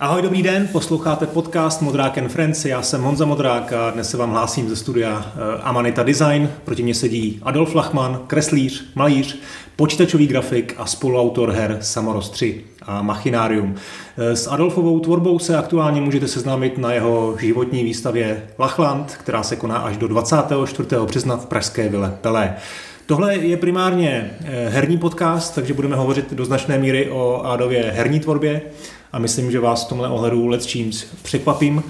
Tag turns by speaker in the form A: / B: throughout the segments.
A: Ahoj, dobrý den, posloucháte podcast Modrák and Friends, já jsem Honza Modrák a dnes se vám hlásím ze studia eh, Amanita Design. Proti mě sedí Adolf Lachman, kreslíř, malíř, počítačový grafik a spoluautor her Samoros 3 a Machinarium. Eh, s Adolfovou tvorbou se aktuálně můžete seznámit na jeho životní výstavě Lachland, která se koná až do 24. března v Pražské vile Pelé. Tohle je primárně eh, herní podcast, takže budeme hovořit do značné míry o Adově herní tvorbě a myslím, že vás v tomhle ohledu Let's Teams překvapím.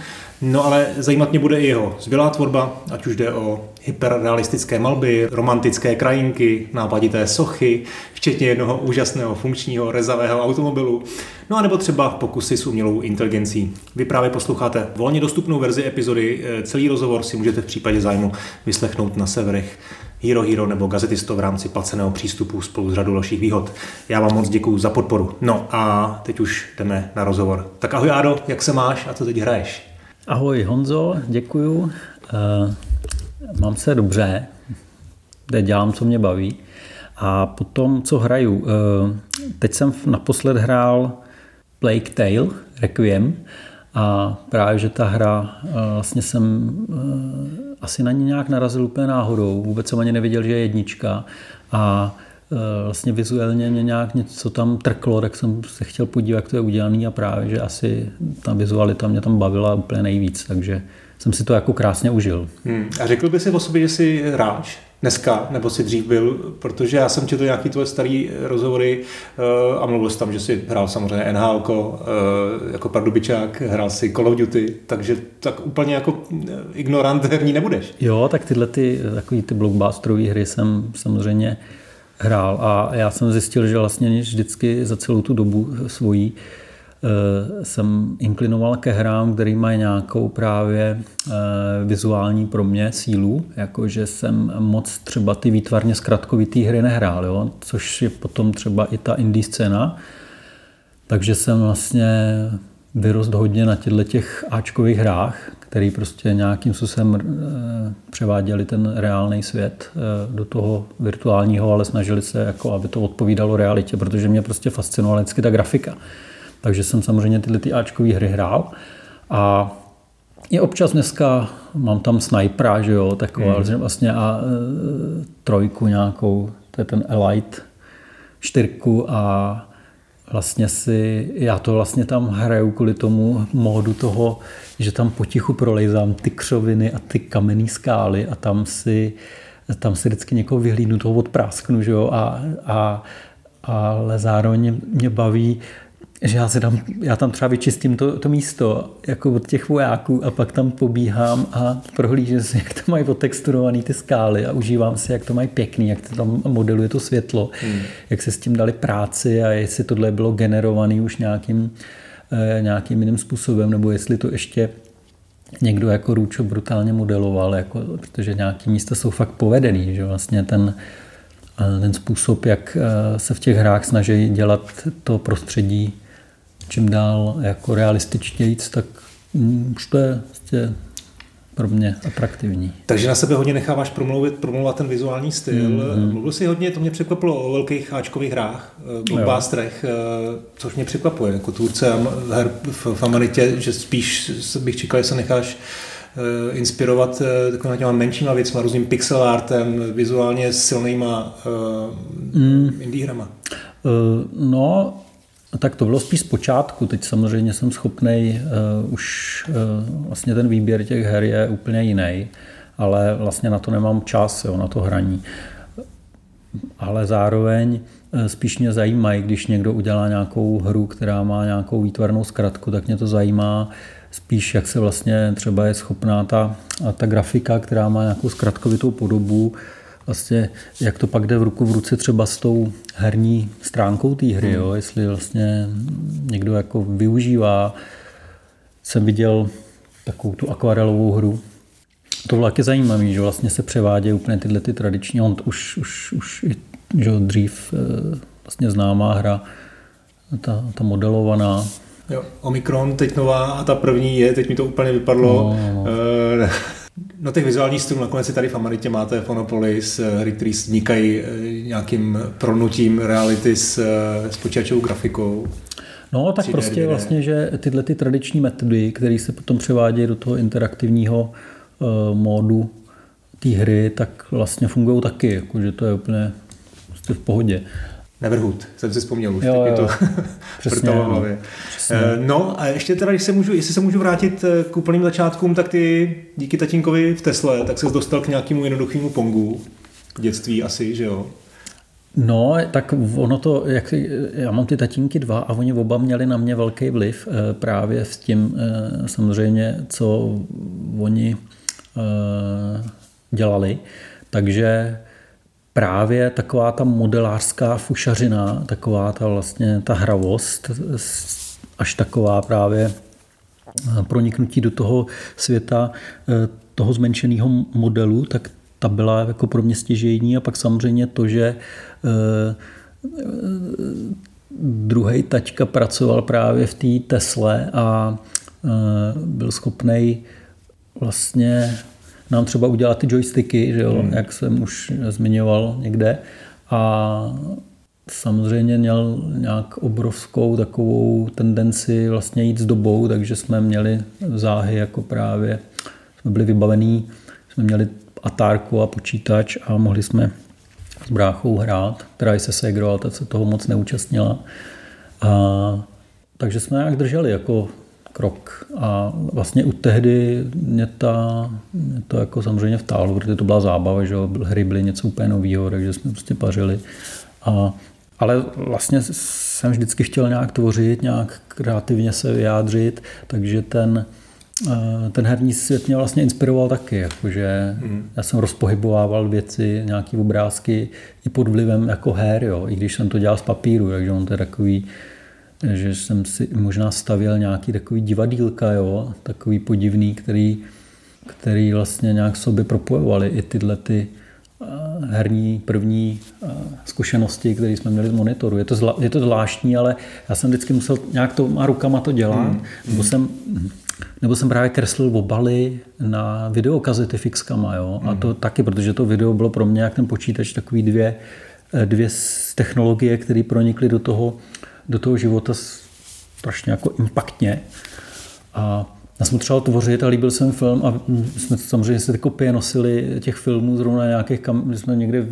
A: No ale zajímat mě bude i jeho zbylá tvorba, ať už jde o hyperrealistické malby, romantické krajinky, nápadité sochy, včetně jednoho úžasného funkčního rezavého automobilu, no a nebo třeba pokusy s umělou inteligencí. Vy právě posloucháte volně dostupnou verzi epizody, celý rozhovor si můžete v případě zájmu vyslechnout na severech Hero Hero nebo Gazetisto v rámci placeného přístupu spolu s řadou dalších výhod. Já vám moc děkuji za podporu. No a teď už jdeme na rozhovor. Tak ahoj Ádo, jak se máš a co teď hraješ?
B: Ahoj Honzo, děkuju. Uh, mám se dobře, teď dělám, co mě baví. A potom, co hraju, uh, teď jsem naposled hrál Plague Tale, Requiem, a právě, že ta hra, uh, vlastně jsem asi na ní nějak narazil úplně náhodou. Vůbec jsem ani nevěděl, že je jednička. A vlastně vizuálně mě nějak něco tam trklo, tak jsem se chtěl podívat, jak to je udělané a právě, že asi ta vizualita mě tam bavila úplně nejvíc, takže jsem si to jako krásně užil.
A: Hmm. A řekl by si o sobě, že jsi hráč dneska, nebo si dřív byl, protože já jsem četl nějaký tvoje starý rozhovory uh, a mluvil jsi tam, že jsi hrál samozřejmě NHL uh, jako pardubičák, hrál si Call of Duty, takže tak úplně jako ignorant herní nebudeš.
B: Jo, tak tyhle ty, takový ty blockbusterové hry jsem samozřejmě hrál a já jsem zjistil, že vlastně vždycky za celou tu dobu svojí eh, jsem inklinoval ke hrám, který mají nějakou právě eh, vizuální pro mě sílu, jakože jsem moc třeba ty výtvarně zkratkovitý hry nehrál, jo? což je potom třeba i ta indie scéna. Takže jsem vlastně vyrost hodně na těchto těch Ačkových hrách, který prostě nějakým způsobem eh, převáděli ten reálný svět eh, do toho virtuálního, ale snažili se, jako, aby to odpovídalo realitě, protože mě prostě fascinovala vždycky ta grafika. Takže jsem samozřejmě tyhle ty Ačkové hry hrál a i občas dneska mám tam snipera, že jo, taková mm. vlastně a e, trojku nějakou, to je ten Elite, čtyřku a vlastně si, já to vlastně tam hraju kvůli tomu módu toho, že tam potichu prolejzám ty křoviny a ty kamenné skály a tam si, tam si vždycky někoho vyhlídnu, toho odprásknu, že jo, a, a, ale zároveň mě baví že já, si dám, já tam třeba vyčistím to, to místo jako od těch vojáků a pak tam pobíhám a prohlížím si, jak to mají otexturované ty skály a užívám si, jak to mají pěkný, jak to tam modeluje to světlo, hmm. jak se s tím dali práci a jestli tohle bylo generované už nějakým, eh, nějakým jiným způsobem, nebo jestli to ještě někdo jako Růčo brutálně modeloval, jako, protože nějaký místa jsou fakt povedený, že vlastně ten, eh, ten způsob, jak eh, se v těch hrách snaží dělat to prostředí čím dál jako realističtějíc, tak mm, už to je vlastně pro mě atraktivní.
A: Takže na sebe hodně necháváš promluvit, promluvat ten vizuální styl. Mm-hmm. Mluvil jsi hodně, to mě překvapilo o velkých háčkových hrách, eh, blockbusterech, eh, což mě překvapuje jako tvůrce her v Amanitě, že spíš bych čekal, že se necháš eh, inspirovat takovými těma menšíma věcma, různým pixel artem, vizuálně silnýma uh, mm. indie hrama.
B: Uh, no, tak to bylo spíš z počátku. Teď samozřejmě jsem schopný uh, už uh, vlastně ten výběr těch her je úplně jiný, ale vlastně na to nemám čas, jo, na to hraní. Ale zároveň uh, spíš mě zajímají, když někdo udělá nějakou hru, která má nějakou výtvarnou zkratku, tak mě to zajímá spíš, jak se vlastně třeba je schopná ta, ta grafika, která má nějakou zkratkovitou podobu, vlastně, jak to pak jde v ruku v ruce třeba s tou herní stránkou té hry, hmm. jo? jestli vlastně někdo jako využívá. Jsem viděl takovou tu akvarelovou hru. To bylo taky zajímavé, že vlastně se převádějí úplně tyhle ty tradiční, on už, už, už že dřív eh, vlastně známá hra, ta, ta modelovaná,
A: Jo, Omikron, teď nová a ta první je, teď mi to úplně vypadlo. No, no. No. Těch vizuálních stylů nakonec si tady v Ameritě máte Phonopolis, eh, hry, které vznikají eh, nějakým pronutím reality s, eh, s počítačovou grafikou.
B: No tak 3D, prostě 2D. vlastně, že tyhle ty tradiční metody, které se potom převádějí do toho interaktivního uh, módu té hry, tak vlastně fungují taky, jako, že to je úplně prostě v pohodě.
A: Neverhood, jsem si vzpomněl už, jo, jo. to přesně, no, hlavě. Přesně. Eh, no a ještě teda, když se můžu, jestli se můžu vrátit eh, k úplným začátkům, tak ty díky tatínkovi v Tesle, tak se dostal k nějakému jednoduchému Pongu v dětství asi, že jo?
B: No, tak ono to, jak, já mám ty tatínky dva a oni oba měli na mě velký vliv eh, právě s tím samozřejmě, co oni dělali. Takže právě taková ta modelářská fušařina, taková ta vlastně ta hravost, až taková právě proniknutí do toho světa eh, toho zmenšeného modelu, tak ta byla jako pro mě stěžejní. A pak samozřejmě to, že eh, druhý taťka pracoval právě v té Tesle a eh, byl schopný vlastně nám třeba udělat ty joysticky, že jo, hmm. jak jsem už zmiňoval někde. A samozřejmě měl nějak obrovskou takovou tendenci vlastně jít s dobou, takže jsme měli záhy jako právě, jsme byli vybavení, jsme měli atárku a počítač a mohli jsme s bráchou hrát, která se segroval, ta se toho moc neúčastnila. A, takže jsme nějak drželi jako krok. A vlastně u tehdy mě, ta, mě to jako samozřejmě vtáhlo, protože to byla zábava, že hry byly něco úplně nového, takže jsme prostě pařili. A, ale vlastně jsem vždycky chtěl nějak tvořit, nějak kreativně se vyjádřit, takže ten, eh, ten herní svět mě vlastně inspiroval taky, jakože mm. já jsem rozpohybovával věci, nějaký obrázky i pod vlivem jako her, jo, i když jsem to dělal z papíru, takže on to je takový, že jsem si možná stavěl nějaký takový divadílka, jo, takový podivný, který, který vlastně nějak sobě propojovali i tyhle ty eh, herní první eh, zkušenosti, které jsme měli z monitoru. Je to, zla, je to zvláštní, ale já jsem vždycky musel nějak to má rukama to dělat, hmm. nebo, jsem, nebo jsem právě kreslil obaly na videokazety fixkama, jo? Hmm. a to taky, protože to video bylo pro mě jak ten počítač takový dvě, eh, dvě technologie, které pronikly do toho do toho života strašně jako impaktně. A já jsem třeba tvořit a líbil jsem film a jsme samozřejmě se ty kopie nosili těch filmů zrovna nějakých, kam, jsme někde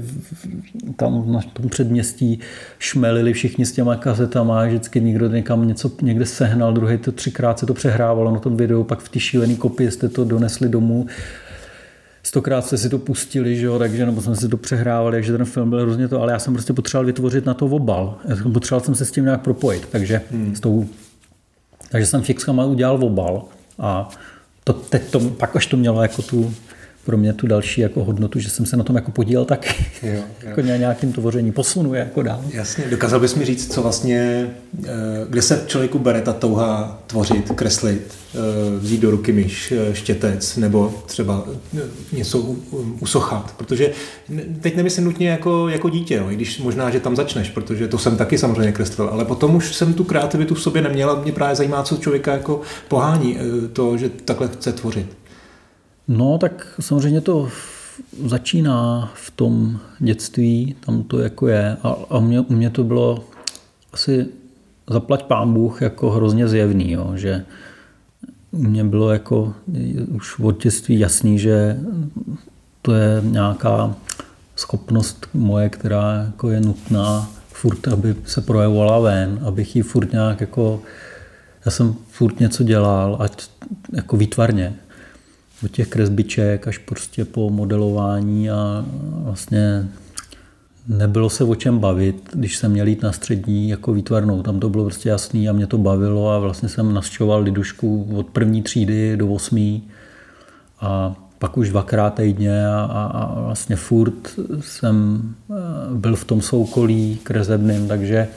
B: tam na tom předměstí šmelili všichni s těma kazetama, vždycky někdo někam něco někde sehnal, druhý to třikrát se to přehrávalo na tom videu, pak v ty šílený kopii jste to donesli domů stokrát jste si to pustili, že jo, takže nebo jsme si to přehrávali, takže ten film byl hrozně to, ale já jsem prostě potřeboval vytvořit na to obal. Já jsem potřeboval jsem se s tím nějak propojit, takže hmm. s tou, takže jsem fixkama udělal obal a to, teď to, pak až to mělo jako tu pro mě tu další jako hodnotu, že jsem se na tom jako podílel taky. Jo, jo. jako nějakým tvoření posunuje jako dál.
A: Jasně, dokázal bys mi říct, co vlastně, eh, kde se člověku bere ta touha tvořit, kreslit, eh, vzít do ruky myš, eh, štětec, nebo třeba něco usochat, protože teď nemyslím nutně jako, jako dítě, no, i když možná, že tam začneš, protože to jsem taky samozřejmě kreslil, ale potom už jsem tu kreativitu v sobě neměla, mě právě zajímá, co člověka jako pohání to, že takhle chce tvořit.
B: No, tak samozřejmě to začíná v tom dětství, tam to jako je. A, a mě, mě to bylo asi zaplať pán Bůh jako hrozně zjevný, jo, že mě bylo jako už od dětství jasný, že to je nějaká schopnost moje, která jako je nutná furt, aby se projevovala ven, abych ji furt nějak jako, já jsem furt něco dělal, ať jako výtvarně, od těch kresbiček až prostě po modelování a vlastně nebylo se o čem bavit, když jsem měl jít na střední jako výtvarnou. Tam to bylo prostě jasný a mě to bavilo a vlastně jsem nasčoval lidušku od první třídy do osmý a pak už dvakrát týdně a, a, a vlastně furt jsem eh, byl v tom soukolí kresebným, takže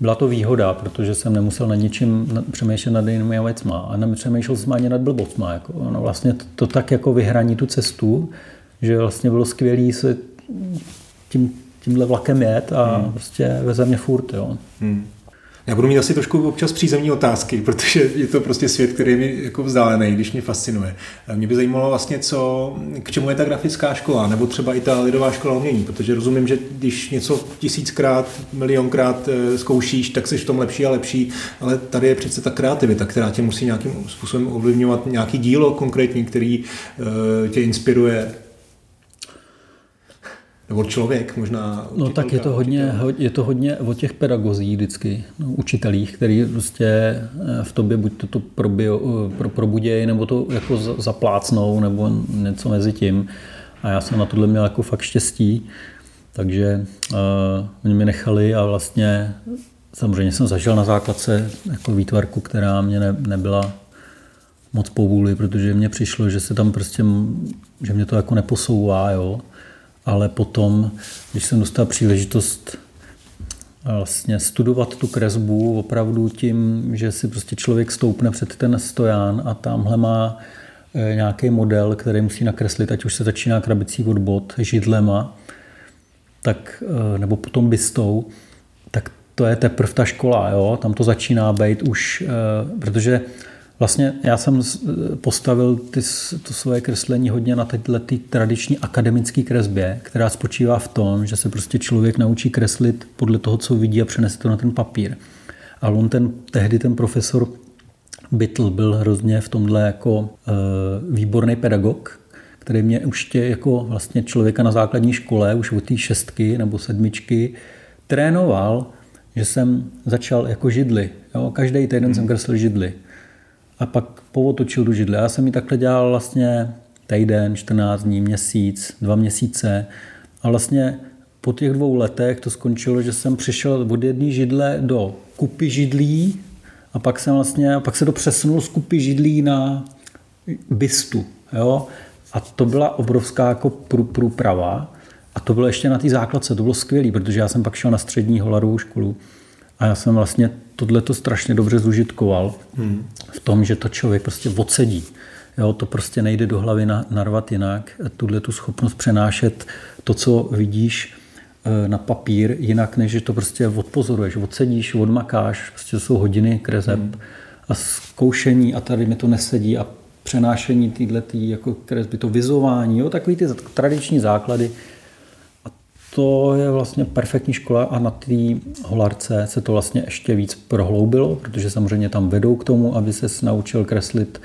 B: byla to výhoda, protože jsem nemusel na ničím přemýšlet nad jinými věcma a nepřemýšlel jsem ani nad blbocma. Jako, no vlastně to, to, tak jako vyhraní tu cestu, že vlastně bylo skvělé se tím, tímhle vlakem jet a hmm. prostě veze mě furt. Jo. Hmm.
A: Já budu mít asi trošku občas přízemní otázky, protože je to prostě svět, který je mi jako vzdálený, když mě fascinuje. Mě by zajímalo vlastně, co, k čemu je ta grafická škola, nebo třeba i ta lidová škola umění, protože rozumím, že když něco tisíckrát, milionkrát eh, zkoušíš, tak jsi v tom lepší a lepší, ale tady je přece ta kreativita, která tě musí nějakým způsobem ovlivňovat nějaký dílo konkrétní, který uh, tě inspiruje nebo člověk možná.
B: No tak je to, hodně, je to hodně o těch pedagozích vždycky, no, učitelích, který prostě eh, v tobě buď to, to probio, eh, pro, probudějí, nebo to jako zaplácnou, nebo něco mezi tím. A já jsem na tohle měl jako fakt štěstí, takže uh, oni mi nechali a vlastně samozřejmě jsem zažil na základce jako výtvarku, která mě ne, nebyla moc povůli, protože mně přišlo, že se tam prostě, že mě to jako neposouvá, jo ale potom, když jsem dostal příležitost vlastně studovat tu kresbu opravdu tím, že si prostě člověk stoupne před ten stoján a tamhle má e, nějaký model, který musí nakreslit, ať už se začíná krabicí od bod, židlema, tak, e, nebo potom bystou, tak to je teprve ta škola, jo? tam to začíná být už, protože Vlastně já jsem postavil ty, to své kreslení hodně na této tradiční akademické kresbě, která spočívá v tom, že se prostě člověk naučí kreslit podle toho, co vidí a přenese to na ten papír. A on ten, tehdy ten profesor Bytl byl hrozně v tomhle jako e, výborný pedagog, který mě už tě jako vlastně člověka na základní škole, už od té šestky nebo sedmičky, trénoval, že jsem začal jako židli. Jo? Každý týden hmm. jsem kreslil židli a pak povotočil do židle. Já jsem ji takhle dělal vlastně týden, 14 dní, měsíc, dva měsíce a vlastně po těch dvou letech to skončilo, že jsem přišel od jedné židle do kupy židlí a pak jsem vlastně, pak se to přesunul z kupy židlí na bystu. Jo? A to byla obrovská jako průprava. A to bylo ještě na té základce, to bylo skvělé, protože já jsem pak šel na střední holarovou školu a já jsem vlastně tohle to strašně dobře zužitkoval hmm. v tom, že to člověk prostě odsedí. Jo, to prostě nejde do hlavy narvat jinak. Tuhle tu schopnost přenášet to, co vidíš eh, na papír, jinak než že to prostě odpozoruješ, odsedíš, odmakáš, prostě to jsou hodiny kreseb hmm. a zkoušení a tady mi to nesedí a přenášení této jako kresby, to vizování, jo, takový ty tradiční základy, to je vlastně perfektní škola a na té holarce se to vlastně ještě víc prohloubilo, protože samozřejmě tam vedou k tomu, aby se naučil kreslit.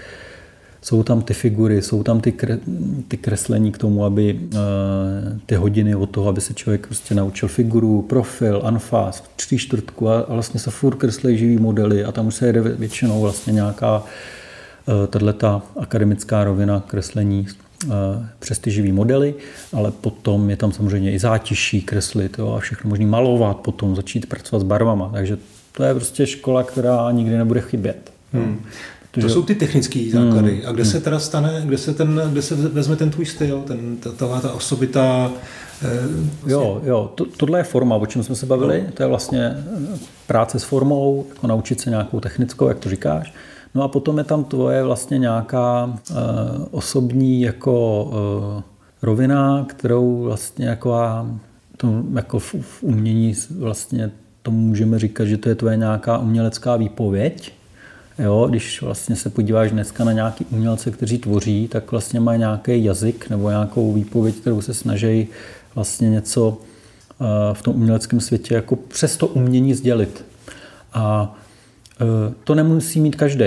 B: Jsou tam ty figury, jsou tam ty, kre, ty kreslení k tomu, aby uh, ty hodiny od toho, aby se člověk prostě naučil figuru, profil, anfas, tři čtvrtku a, a vlastně se furt kreslí živý modely a tam už se jede většinou vlastně nějaká uh, tato akademická rovina kreslení Eh, prestiživý modely, ale potom je tam samozřejmě i zátiší kreslit jo, a všechno možný malovat, potom začít pracovat s barvama. Takže to je prostě škola, která nikdy nebude chybět. Hmm.
A: Protože... To jsou ty technické základy. Hmm. A kde hmm. se teda stane, kde se, ten, kde se vezme ten tvůj styl, ten, ta, ta, ta osobitá...
B: Vlastně... Jo, jo, to, tohle je forma, o čem jsme se bavili. No. To je vlastně eh, práce s formou, jako naučit se nějakou technickou, jak to říkáš. No a potom je tam tvoje vlastně nějaká uh, osobní jako uh, rovina, kterou vlastně jako, to, jako v, v umění vlastně to můžeme říkat, že to je tvoje nějaká umělecká výpověď. Jo, když vlastně se podíváš dneska na nějaký umělce, kteří tvoří, tak vlastně mají nějaký jazyk nebo nějakou výpověď, kterou se snaží vlastně něco v tom uměleckém světě jako přes to umění sdělit. A Eh, to nemusí mít každý.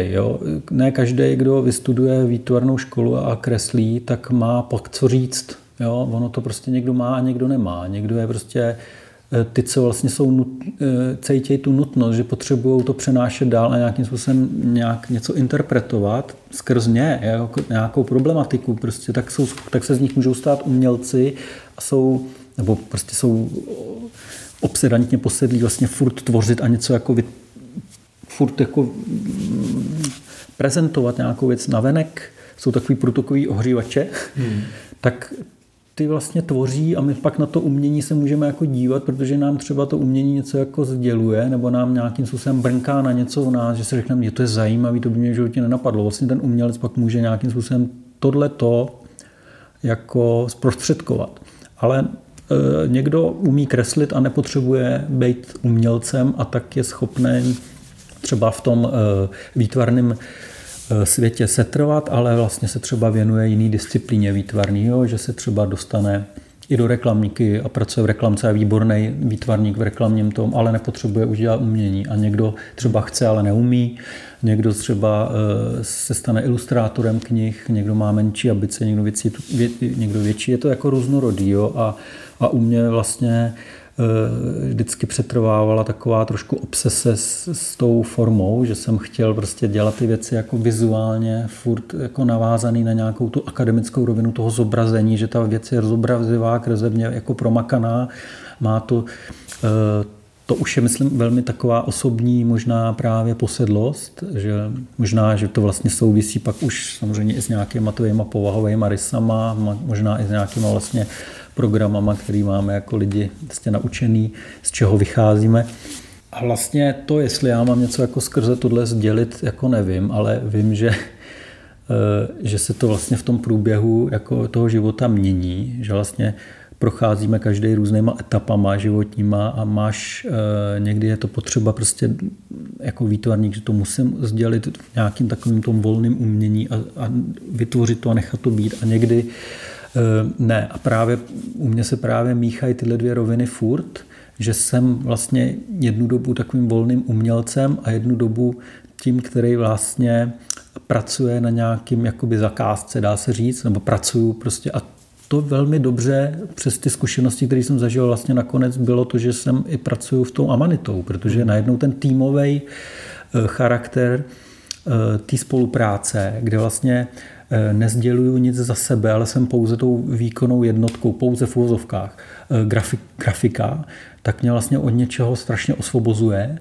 B: Ne každý, kdo vystuduje výtvarnou školu a kreslí, tak má pak co říct. Jo? Ono to prostě někdo má a někdo nemá. Někdo je prostě eh, ty, co vlastně jsou nut, eh, cítějí tu nutnost, že potřebují to přenášet dál a nějakým způsobem nějak něco interpretovat skrz ně, jako nějakou problematiku, prostě, tak, jsou, tak se z nich můžou stát umělci a jsou, nebo prostě jsou obsedantně posedlí vlastně furt tvořit a něco jako furt jako mm, prezentovat nějakou věc na venek, jsou takový protokový ohřívače, hmm. tak ty vlastně tvoří a my pak na to umění se můžeme jako dívat, protože nám třeba to umění něco jako sděluje, nebo nám nějakým způsobem brnká na něco v nás, že se řekneme, že to je zajímavé, to by mě v životě nenapadlo. Vlastně ten umělec pak může nějakým způsobem tohle to jako zprostředkovat. Ale někdo umí kreslit a nepotřebuje být umělcem a tak je schopný třeba v tom výtvarném světě setrvat, ale vlastně se třeba věnuje jiný disciplíně výtvarný, jo? že se třeba dostane i do reklamníky a pracuje v reklamce, je výborný výtvarník v reklamním tom, ale nepotřebuje už dělat umění. A někdo třeba chce, ale neumí. Někdo třeba eh, se stane ilustrátorem knih, někdo má menší abice, někdo, věcí, vě, někdo větší. Je to jako různorodý. Jo? A, a u mě vlastně Eh, vždycky přetrvávala taková trošku obsese s, s tou formou, že jsem chtěl prostě dělat ty věci jako vizuálně, furt jako navázaný na nějakou tu akademickou rovinu toho zobrazení, že ta věc je zobrazivá, kresebně jako promakaná, má to eh, to už je, myslím, velmi taková osobní možná právě posedlost, že možná, že to vlastně souvisí pak už samozřejmě i s nějakýma tvojima povahovými rysama, možná i s nějakýma vlastně programama, který máme jako lidi vlastně naučený, z čeho vycházíme. A vlastně to, jestli já mám něco jako skrze tohle sdělit, jako nevím, ale vím, že, eh, že se to vlastně v tom průběhu jako toho života mění, že vlastně procházíme každý různýma etapama životníma a máš, eh, někdy je to potřeba prostě jako výtvarník, že to musím sdělit v nějakým takovým tom volným umění a, a vytvořit to a nechat to být a někdy Eh, ne, a právě u mě se právě míchají tyhle dvě roviny furt, že jsem vlastně jednu dobu takovým volným umělcem a jednu dobu tím, který vlastně pracuje na nějakým jakoby zakázce, dá se říct, nebo pracuju prostě a to velmi dobře přes ty zkušenosti, které jsem zažil vlastně nakonec bylo to, že jsem i pracuju v tom amanitou, protože hmm. najednou ten týmový eh, charakter eh, té spolupráce, kde vlastně Eh, nezděluju nic za sebe, ale jsem pouze tou výkonnou jednotkou, pouze v uvozovkách eh, grafik, grafika, tak mě vlastně od něčeho strašně osvobozuje,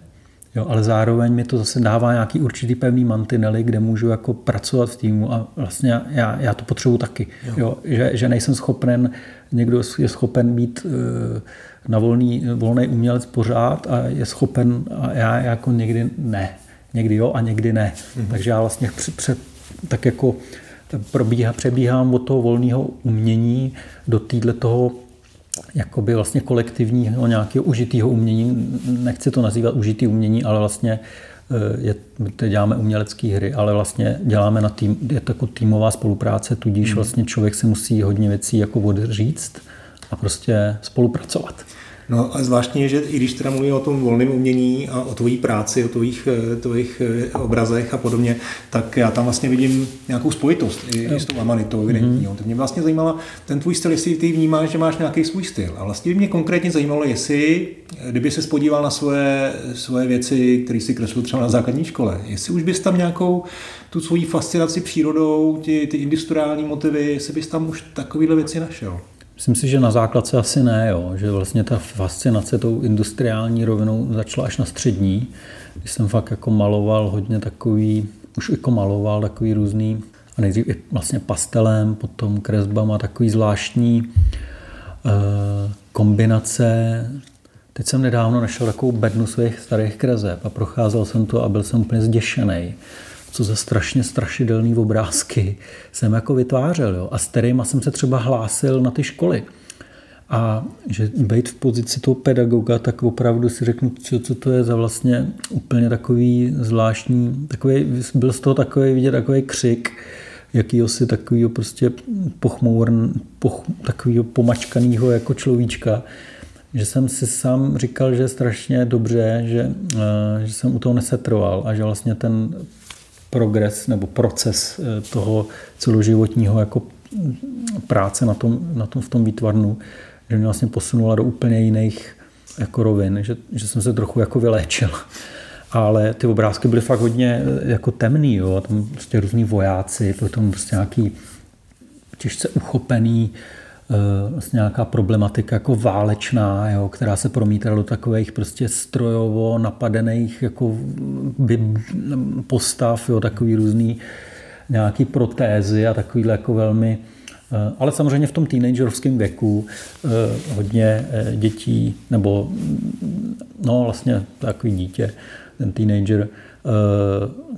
B: Jo, ale zároveň mi to zase dává nějaký určitý pevný mantinely, kde můžu jako pracovat v týmu a vlastně já, já to potřebuji taky. Jo. Jo, že, že nejsem schopen, někdo je schopen být eh, na volný, volný umělec pořád a je schopen a já jako někdy ne. Někdy jo a někdy ne. Mhm. Takže já vlastně před, před, tak jako probíhá, přebíhám od toho volného umění do týdle toho jakoby vlastně kolektivního nějakého užitého umění. Nechci to nazývat užitý umění, ale vlastně eh, je, teď děláme umělecké hry, ale vlastně děláme na tým, je to jako týmová spolupráce, tudíž hmm. vlastně člověk si musí hodně věcí jako odříct a prostě spolupracovat.
A: No a zvláštní je, že i když teda mluví o tom volném umění a o tvojí práci, o tvojich, eh, tvojich eh, obrazech a podobně, tak já tam vlastně vidím nějakou spojitost i, i s tou amanitou evidentní. Mm-hmm. To mě vlastně zajímalo, ten tvůj styl, jestli ty vnímáš, že máš nějaký svůj styl. A vlastně by mě konkrétně zajímalo, jestli, kdyby se spodíval na svoje, svoje věci, které si kreslil třeba na základní škole, jestli už bys tam nějakou tu svoji fascinaci přírodou, ty, ty industriální motivy, jestli bys tam už takovéhle věci našel.
B: Myslím si, že na základce asi ne, jo. že vlastně ta fascinace tou industriální rovinou začala až na střední, když jsem fakt jako maloval hodně takový, už jako maloval takový různý, a nejdřív i vlastně pastelem, potom kresbama, takový zvláštní uh, kombinace. Teď jsem nedávno našel takovou bednu svých starých kreseb a procházel jsem to a byl jsem úplně zděšený co za strašně strašidelný obrázky jsem jako vytvářel. Jo? A s kterýma jsem se třeba hlásil na ty školy. A že být v pozici toho pedagoga, tak opravdu si řeknu, co, co to je za vlastně úplně takový zvláštní, takový, byl z toho takový vidět takový křik, jakýho si takovýho prostě pochmourn, poch, takovýho pomačkanýho jako človíčka, že jsem si sám říkal, že je strašně dobře, že, eh, že jsem u toho nesetrval a že vlastně ten progres nebo proces eh, toho celoživotního jako práce na tom, na tom v tom výtvarnu, že mě vlastně posunula do úplně jiných jako rovin, že, že jsem se trochu jako vyléčil. Ale ty obrázky byly fakt hodně eh, jako temný, jo. tam prostě různí vojáci, potom prostě nějaký těžce uchopený vlastně nějaká problematika jako válečná, jo, která se promítala do takových prostě strojovo napadených jako by, postav, jo, takový různý nějaký protézy a takovýhle jako velmi eh, ale samozřejmě v tom teenagerovském věku eh, hodně dětí, nebo no vlastně takový dítě, ten teenager,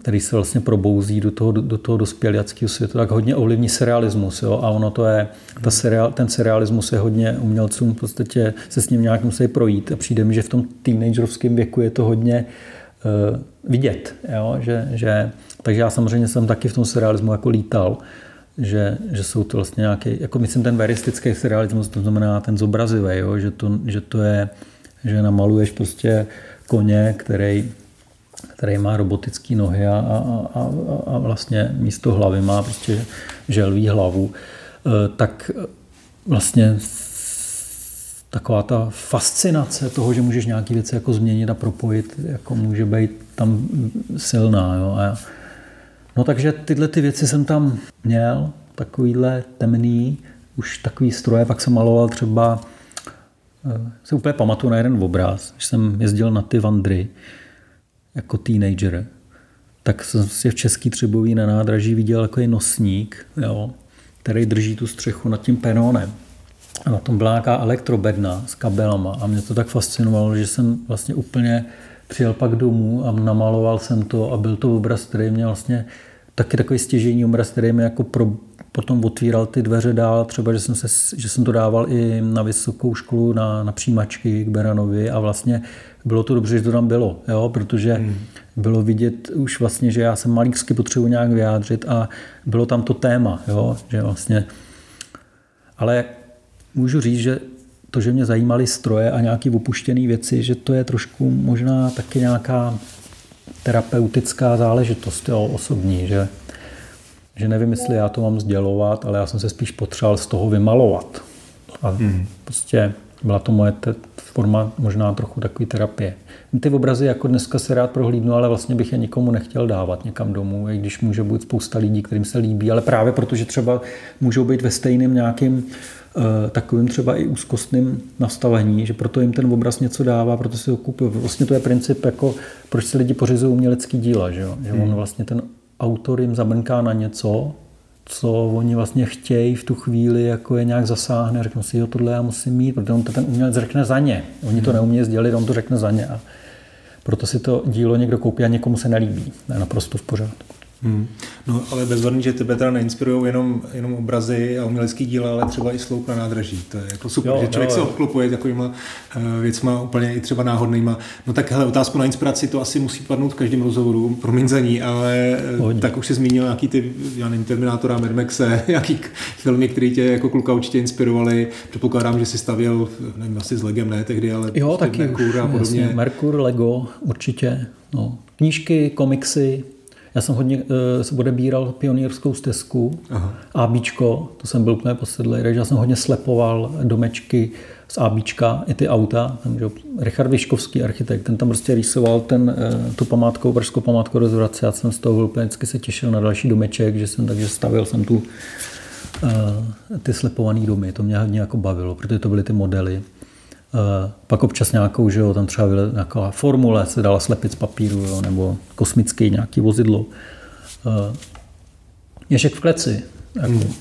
B: který se vlastně probouzí do toho, do toho dospěláckého světa, tak hodně ovlivní serialismus. Jo? A ono to je, ta seriál, ten serialismus je hodně umělcům v podstatě se s ním nějak musí projít a přijde mi, že v tom teenagerovském věku je to hodně uh, vidět. Jo? Že, že, takže já samozřejmě jsem taky v tom serialismu jako lítal že, že jsou to vlastně nějaký, jako myslím ten veristický serialismus, to znamená ten zobrazivý, jo? Že, to, že to je, že namaluješ prostě koně, který, který má robotické nohy a, a, a, a vlastně místo hlavy má prostě želví hlavu, e, tak vlastně taková ta fascinace toho, že můžeš nějaké věci jako změnit a propojit, jako může být tam silná. Jo? A no takže tyhle ty věci jsem tam měl, takovýhle temný, už takový stroje, pak jsem maloval třeba Eh, se úplně pamatuju na jeden obraz, když jsem jezdil na ty vandry jako teenager, tak jsem si v Český Třebový na nádraží viděl jako je nosník, jo, který drží tu střechu nad tím penónem. A na tom byla nějaká elektrobedna s kabelama a mě to tak fascinovalo, že jsem vlastně úplně přijel pak domů a namaloval jsem to a byl to obraz, který mě vlastně taky takový stěžení obraz, který mě jako pro, potom otvíral ty dveře dál, třeba, že jsem, se, že jsem to dával i na vysokou školu, na, na přijímačky k Beranovi a vlastně bylo to dobře, že to tam bylo, jo, protože hmm. bylo vidět už vlastně, že já jsem malíksky potřebuji nějak vyjádřit a bylo tam to téma, jo, že vlastně, ale můžu říct, že to, že mě zajímaly stroje a nějaké opuštěné věci, že to je trošku možná taky nějaká terapeutická záležitost, jo, osobní, že že nevím, jestli já to mám sdělovat, ale já jsem se spíš potřeboval z toho vymalovat. A hmm. prostě byla to moje te- forma možná trochu takové terapie. Ty obrazy jako dneska se rád prohlídnu, ale vlastně bych je nikomu nechtěl dávat někam domů, i když může být spousta lidí, kterým se líbí, ale právě protože třeba můžou být ve stejném nějakým uh, takovým třeba i úzkostným nastavení, že proto jim ten obraz něco dává, proto si ho kupují. Vlastně to je princip, jako proč si lidi pořizují umělecký díla, že, jo? že on hmm. vlastně ten autor jim zabrnká na něco, co oni vlastně chtějí v tu chvíli, jako je nějak zasáhne, řeknou si, jo, tohle já musím mít, protože on to ten umělec řekne za ně. Oni to hmm. neumí sdělit, on to řekne za ně. A proto si to dílo někdo koupí a někomu se nelíbí. To je naprosto v pořádku.
A: Hmm. No ale bezvadný, že tebe teda neinspirují jenom, jenom obrazy a umělecký díla, ale třeba i sloup na nádraží. To je jako super, jo, že člověk jo, se obklopuje takovýma uh, věcma úplně i třeba náhodnýma. No tak hele, otázku na inspiraci to asi musí padnout v každém rozhovoru, promiň za ní, ale Hodně. tak už si zmínil nějaký ty, já nevím, Terminátora, Mad Maxe, nějaký filmy, které tě jako kluka určitě inspirovaly. Předpokládám, že si stavěl, nevím, asi s Legem ne tehdy, ale
B: jo, taky Merkur a podobně. Jasně, Merkur, Lego, určitě. No. Knížky, komiksy, já jsem hodně uh, odebíral pionýrskou stezku, Aha. ABčko, to jsem byl úplně posedlý, takže já jsem hodně slepoval domečky z ABčka, i ty auta. Tam, že, Richard Vyškovský, architekt, ten tam prostě rýsoval ten, uh, tu památkou, Brzkou památku rozvrace. Já jsem z toho úplně vždycky se těšil na další domeček, že jsem takže stavil jsem tu uh, ty slepované domy. To mě hodně jako bavilo, protože to byly ty modely. Uh, pak občas nějakou, že jo, tam třeba nějaká formule, se dala slepit z papíru, jo, nebo kosmický nějaký vozidlo. Uh, ježek v kleci. Jako, hmm.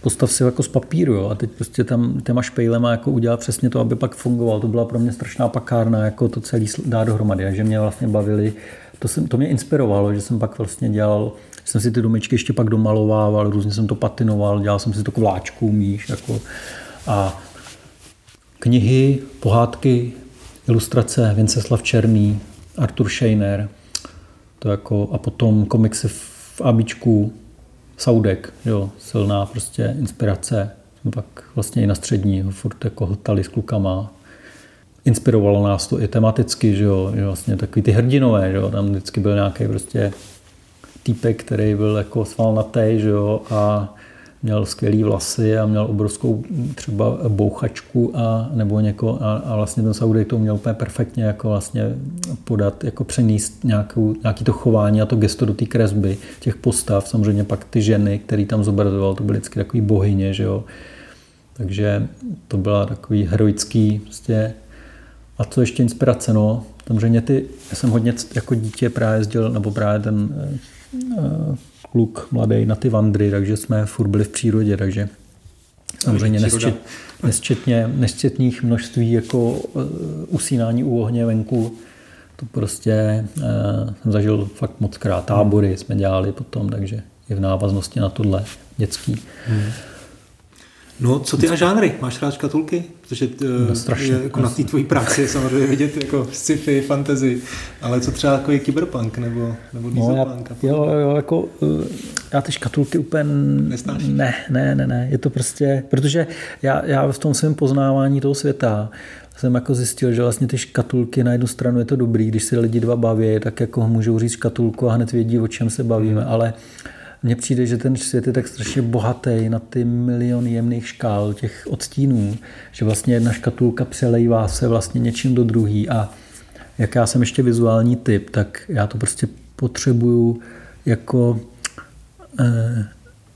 B: Postav si jako z papíru jo, a teď prostě tam těma špejlema jako udělat přesně to, aby pak fungoval. To byla pro mě strašná pakárna, jako to celý dá dohromady. A že mě vlastně bavili, to, jsem, to mě inspirovalo, že jsem pak vlastně dělal, jsem si ty domečky ještě pak domalovával, různě jsem to patinoval, dělal jsem si to vláčku, míš, jako, a knihy, pohádky, ilustrace Vinceslav Černý, Artur Scheiner, to jako, a potom komiksy v Abičku, Saudek, jo, silná prostě inspirace. Pak vlastně i na střední, furt jako hltali s klukama. Inspirovalo nás to i tematicky, že jo, že vlastně takový ty hrdinové, že jo, tam vždycky byl nějaký prostě týpek, který byl jako svalnatý, že jo, a měl skvělý vlasy a měl obrovskou třeba bouchačku a nebo něko a, a vlastně ten Saudek to měl úplně perfektně jako vlastně podat, jako přenést nějakou, nějaký to chování a to gesto do té kresby těch postav. Samozřejmě pak ty ženy, který tam zobrazoval, to byly vždycky takový bohyně, že jo. Takže to byla takový heroický prostě a co ještě inspirace, no, samozřejmě ty, já jsem hodně jako dítě právě jezdil, nebo právě ten eh, kluk mladý na ty vandry, takže jsme furt byli v přírodě, takže samozřejmě nesčet, nesčetně, nesčetných množství jako uh, usínání u ohně venku, to prostě uh, jsem zažil fakt moc krát. Tábory jsme dělali potom, takže je v návaznosti na tohle dětský. Hmm.
A: No, co ty a žánry? Máš rád škatulky? Protože
B: no, strašně,
A: je, jako na té tvojí práci je samozřejmě vidět jako sci-fi, fantasy, ale co třeba jako je cyberpunk nebo, nebo dieselpunk?
B: No, já, jo, jo, jako eh, já ty škatulky úplně...
A: Nesnášíš?
B: Ne, ne, ne, ne, je to prostě, protože já, já v tom svém poznávání toho světa jsem jako zjistil, že vlastně ty škatulky na jednu stranu je to dobrý, když se lidi dva baví, tak jako můžou říct škatulku a hned vědí, o čem se bavíme, hmm. ale mně přijde, že ten svět je tak strašně bohatý na ty miliony jemných škál, těch odstínů, že vlastně jedna škatulka přelejvá se vlastně něčím do druhý a jak já jsem ještě vizuální typ, tak já to prostě potřebuju jako eh,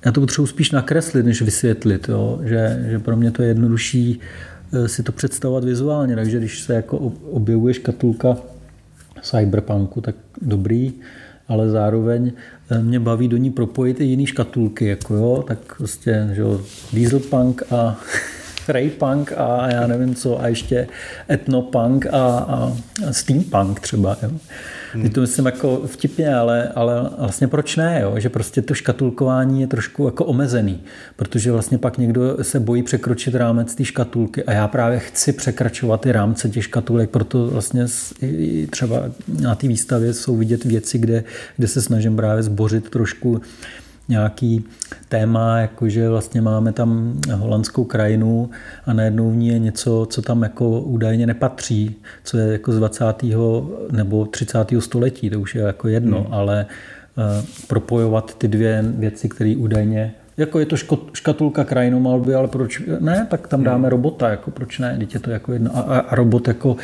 B: já to potřebuji spíš nakreslit, než vysvětlit, jo? Že, že pro mě to je jednodušší eh, si to představovat vizuálně, takže když se jako objevuje škatulka cyberpunku, tak dobrý, ale zároveň eh, mě baví do ní propojit i jiný škatulky, jako jo, tak prostě, že jo, dieselpunk a raypunk a já nevím co, a ještě etnopunk a, a steampunk třeba, jo. Hmm. to myslím jako vtipně, ale, ale vlastně proč ne, jo? že prostě to škatulkování je trošku jako omezený, protože vlastně pak někdo se bojí překročit rámec té škatulky a já právě chci překračovat ty rámce těch škatulek, proto vlastně třeba na té výstavě jsou vidět věci, kde, kde se snažím právě zbořit trošku nějaký téma, jakože vlastně máme tam holandskou krajinu a najednou v ní je něco, co tam jako údajně nepatří, co je jako z 20. nebo 30. století, to už je jako jedno, hmm. ale uh, propojovat ty dvě věci, které údajně jako je to škatulka krajinomalby, ale proč ne, tak tam dáme hmm. robota, jako proč ne, je to jako jedno. A, a, robot jako,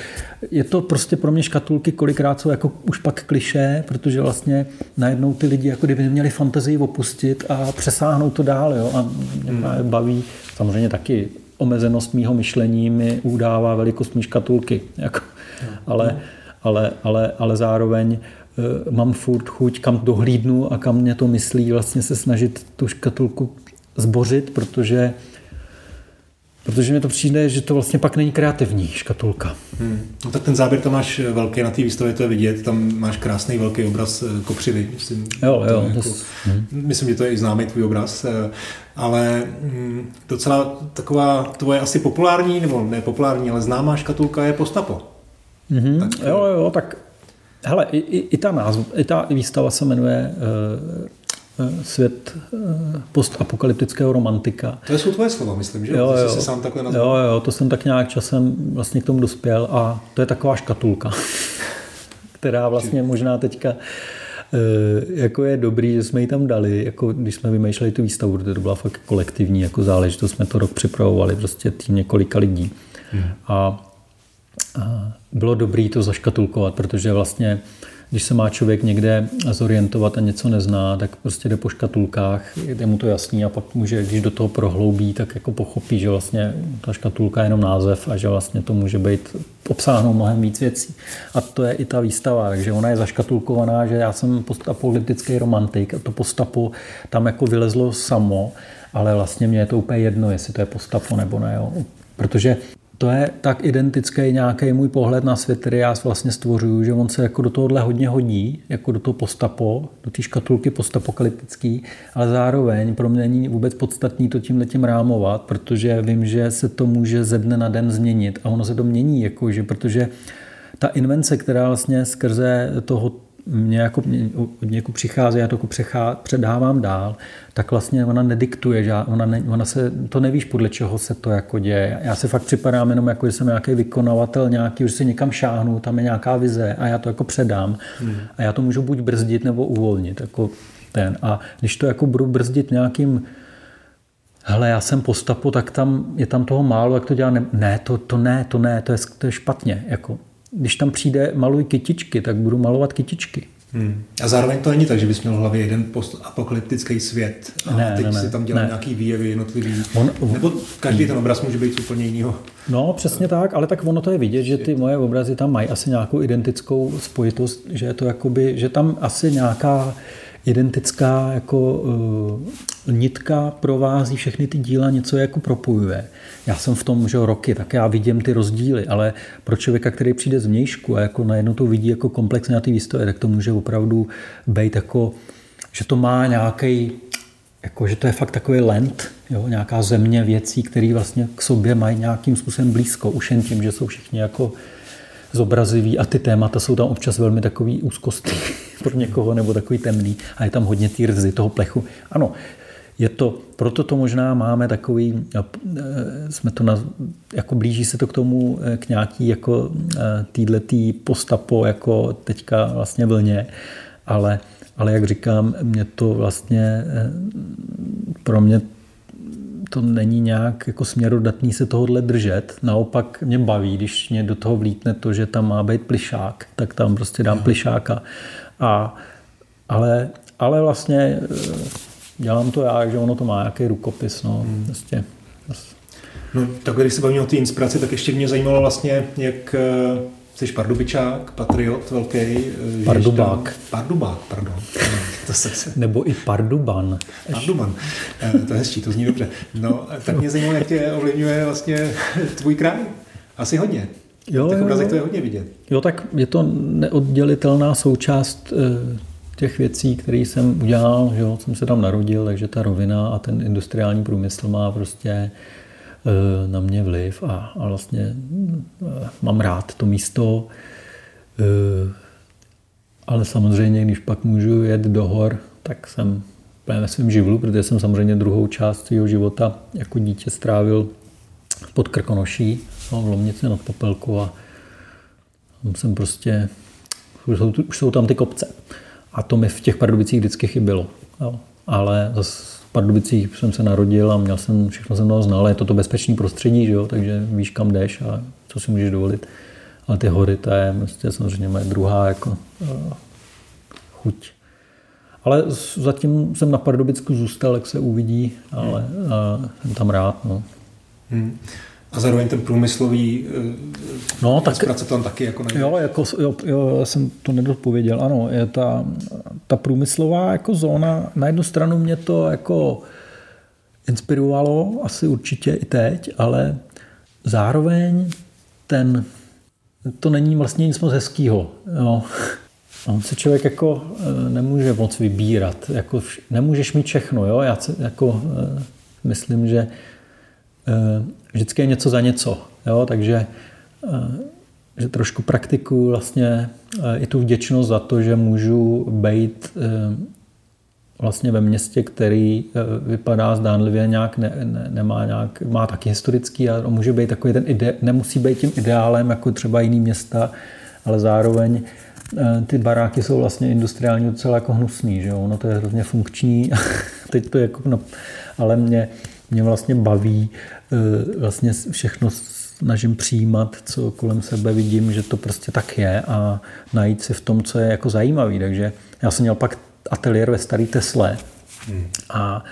B: je to prostě pro mě škatulky kolikrát jsou jako už pak kliše, protože vlastně najednou ty lidi jako kdyby měli fantazii opustit a přesáhnout to dál, jo, a mě hmm. baví samozřejmě taky omezenost mýho myšlení mi udává velikost mý škatulky, jako, no. ale, ale, ale, ale zároveň mám furt chuť, kam dohlídnu a kam mě to myslí, vlastně se snažit tu škatulku zbořit, protože Protože mi to přijde, že to vlastně pak není kreativní škatulka.
A: Hmm. No tak ten záběr tam máš velký, na té výstavě to je vidět, tam máš krásný velký obraz eh, kopřivy. Myslím,
B: jo, jo.
A: Jako, to... hmm. Myslím, že to je i známý tvůj obraz, eh, ale hm, docela taková tvoje asi populární, nebo ne populární, ale známá škatulka je Postapo.
B: Mm-hmm. Tak, jo, jo, tak Hele, i, i, i, ta názv, i ta výstava se jmenuje uh, Svět uh, postapokalyptického romantika.
A: To jsou tvoje slova, myslím, že?
B: Jo, jo,
A: jsi sám takhle nazval.
B: jo, jo, to jsem tak nějak časem vlastně k tomu dospěl a to je taková škatulka, která vlastně možná teďka jako je dobrý, že jsme ji tam dali, jako když jsme vymýšleli tu výstavu, to byla fakt kolektivní jako záležitost, jsme to rok připravovali, prostě tým několika lidí. Hmm. A bylo dobré to zaškatulkovat, protože vlastně když se má člověk někde zorientovat a něco nezná, tak prostě jde po škatulkách, je mu to jasný a pak může, když do toho prohloubí, tak jako pochopí, že vlastně ta škatulka je jenom název a že vlastně to může být obsáhnout mnohem víc věcí. A to je i ta výstava, takže ona je zaškatulkovaná, že já jsem postapolitický romantik a to postapo tam jako vylezlo samo, ale vlastně mě je to úplně jedno, jestli to je postapo nebo ne. Jo. Protože to je tak identický nějaký můj pohled na svět, který já vlastně stvořuju, že on se jako do tohohle hodně hodí, jako do toho postapo, do té škatulky postapokalyptický, ale zároveň pro mě není vůbec podstatný to tím letím rámovat, protože vím, že se to může ze dne na den změnit a ono se to mění, jakože, protože ta invence, která vlastně skrze toho mě jako, mě, jako přichází, já to jako přechá, předávám dál, tak vlastně ona nediktuje, že ona, ne, ona se, to nevíš, podle čeho se to jako děje. Já si fakt připadám jenom jako, že jsem nějaký vykonavatel, nějaký, že si někam šáhnu, tam je nějaká vize a já to jako předám. Hmm. A já to můžu buď brzdit nebo uvolnit. Jako ten. A když to jako budu brzdit nějakým hele, já jsem postapo, tak tam je tam toho málo, jak to dělá. Ne, ne to, to ne, to ne, to je, to je špatně. Jako když tam přijde maluj kytičky, tak budu malovat kytičky.
A: Hmm. A zároveň to není tak, že bys měl v hlavě jeden postapokalyptický svět a
B: ne,
A: teď
B: ne, ne,
A: si tam dělá
B: ne.
A: nějaký výjevy jednotlivý. On, Nebo každý ten obraz může být úplně jinýho.
B: No, přesně tak, ale tak ono to je vidět, že ty moje obrazy tam mají asi nějakou identickou spojitost, že je to jakoby, že tam asi nějaká identická jako uh, nitka provází všechny ty díla, něco jako propojuje. Já jsem v tom že roky, tak já vidím ty rozdíly, ale pro člověka, který přijde z vnějšku a jako najednou to vidí jako komplexně na ty výstavy, tak to může opravdu být jako, že to má nějaký jako, že to je fakt takový lent, jo, nějaká země věcí, které vlastně k sobě mají nějakým způsobem blízko, už jen tím, že jsou všichni jako zobrazivý a ty témata jsou tam občas velmi takový úzkostný pro někoho nebo takový temný a je tam hodně ty rzy toho plechu. Ano, je to, proto to možná máme takový, e, jsme to na, jako blíží se to k tomu, e, k nějaký jako e, týhletý postapo, jako teďka vlastně vlně, ale ale jak říkám, mě to vlastně, eh, pro mě to není nějak jako směrodatný se tohohle držet. Naopak mě baví, když mě do toho vlítne to, že tam má být plišák, tak tam prostě dám plišáka. A, ale, ale vlastně eh, dělám to já, že ono to má nějaký rukopis. No, hmm. prostě.
A: No, tak když se bavíme o té inspiraci, tak ještě mě zajímalo vlastně, jak eh, Jsi pardubičák, patriot velký.
B: Eh, Pardubák.
A: Pardubák, pardon.
B: to se... Nebo i parduban.
A: Parduban. To je hezčí, to zní dobře. No, tak mě zajímalo, jak tě ovlivňuje vlastně tvůj kraj. Asi hodně. Jo, tak obrazek to je hodně vidět.
B: Jo, tak je to neoddělitelná součást eh, těch věcí, které jsem udělal. Že jo, jsem se tam narodil, takže ta rovina a ten industriální průmysl má prostě Eh, na mě vliv a, a vlastně eh, mám rád to místo. Ale samozřejmě, když pak můžu jet do hor, tak jsem ve svém živlu, protože jsem samozřejmě druhou část svého života jako dítě strávil pod Krkonoší, no, v Lomnici nad Popelkou a tam jsem prostě, už jsou, už jsou tam ty kopce. A to mi v těch Pardubicích vždycky chybilo. Jo. Ale zase Pardubicích jsem se narodil a měl jsem, všechno jsem toho znal, je to to bezpečné prostředí, že jo? takže víš, kam jdeš a co si můžeš dovolit. Ale ty hory, to je prostě samozřejmě moje druhá jako, uh, chuť. Ale zatím jsem na Pardubicku zůstal, jak se uvidí, ale uh, jsem tam rád. No.
A: Hmm. A zároveň ten průmyslový
B: eh, no, tak,
A: práce tam taky jako
B: najde. Jo, jako, jo, jo, já jsem to nedopověděl. Ano, je ta, ta průmyslová jako zóna, na jednu stranu mě to jako inspirovalo, asi určitě i teď, ale zároveň ten, to není vlastně nic moc hezkýho. Jo. On se člověk jako eh, nemůže moc vybírat. Jako, nemůžeš mít všechno. Jo? Já jako, eh, myslím, že vždycky je něco za něco. Jo? Takže eh, že trošku praktikuju vlastně eh, i tu vděčnost za to, že můžu být eh, vlastně ve městě, který vypadá zdánlivě nějak, ne, ne, nemá nějak, má taky historický a může být takový ten ide, nemusí být tím ideálem jako třeba jiný města, ale zároveň ty baráky jsou vlastně industriální docela jako hnusný, že jo? Ono to je hrozně funkční, teď to je jako, no, ale mě, mě vlastně baví Eh, vlastně všechno snažím přijímat, co kolem sebe vidím, že to prostě tak je a najít si v tom, co je jako zajímavý. Takže já jsem měl pak ateliér ve staré Tesle hmm. a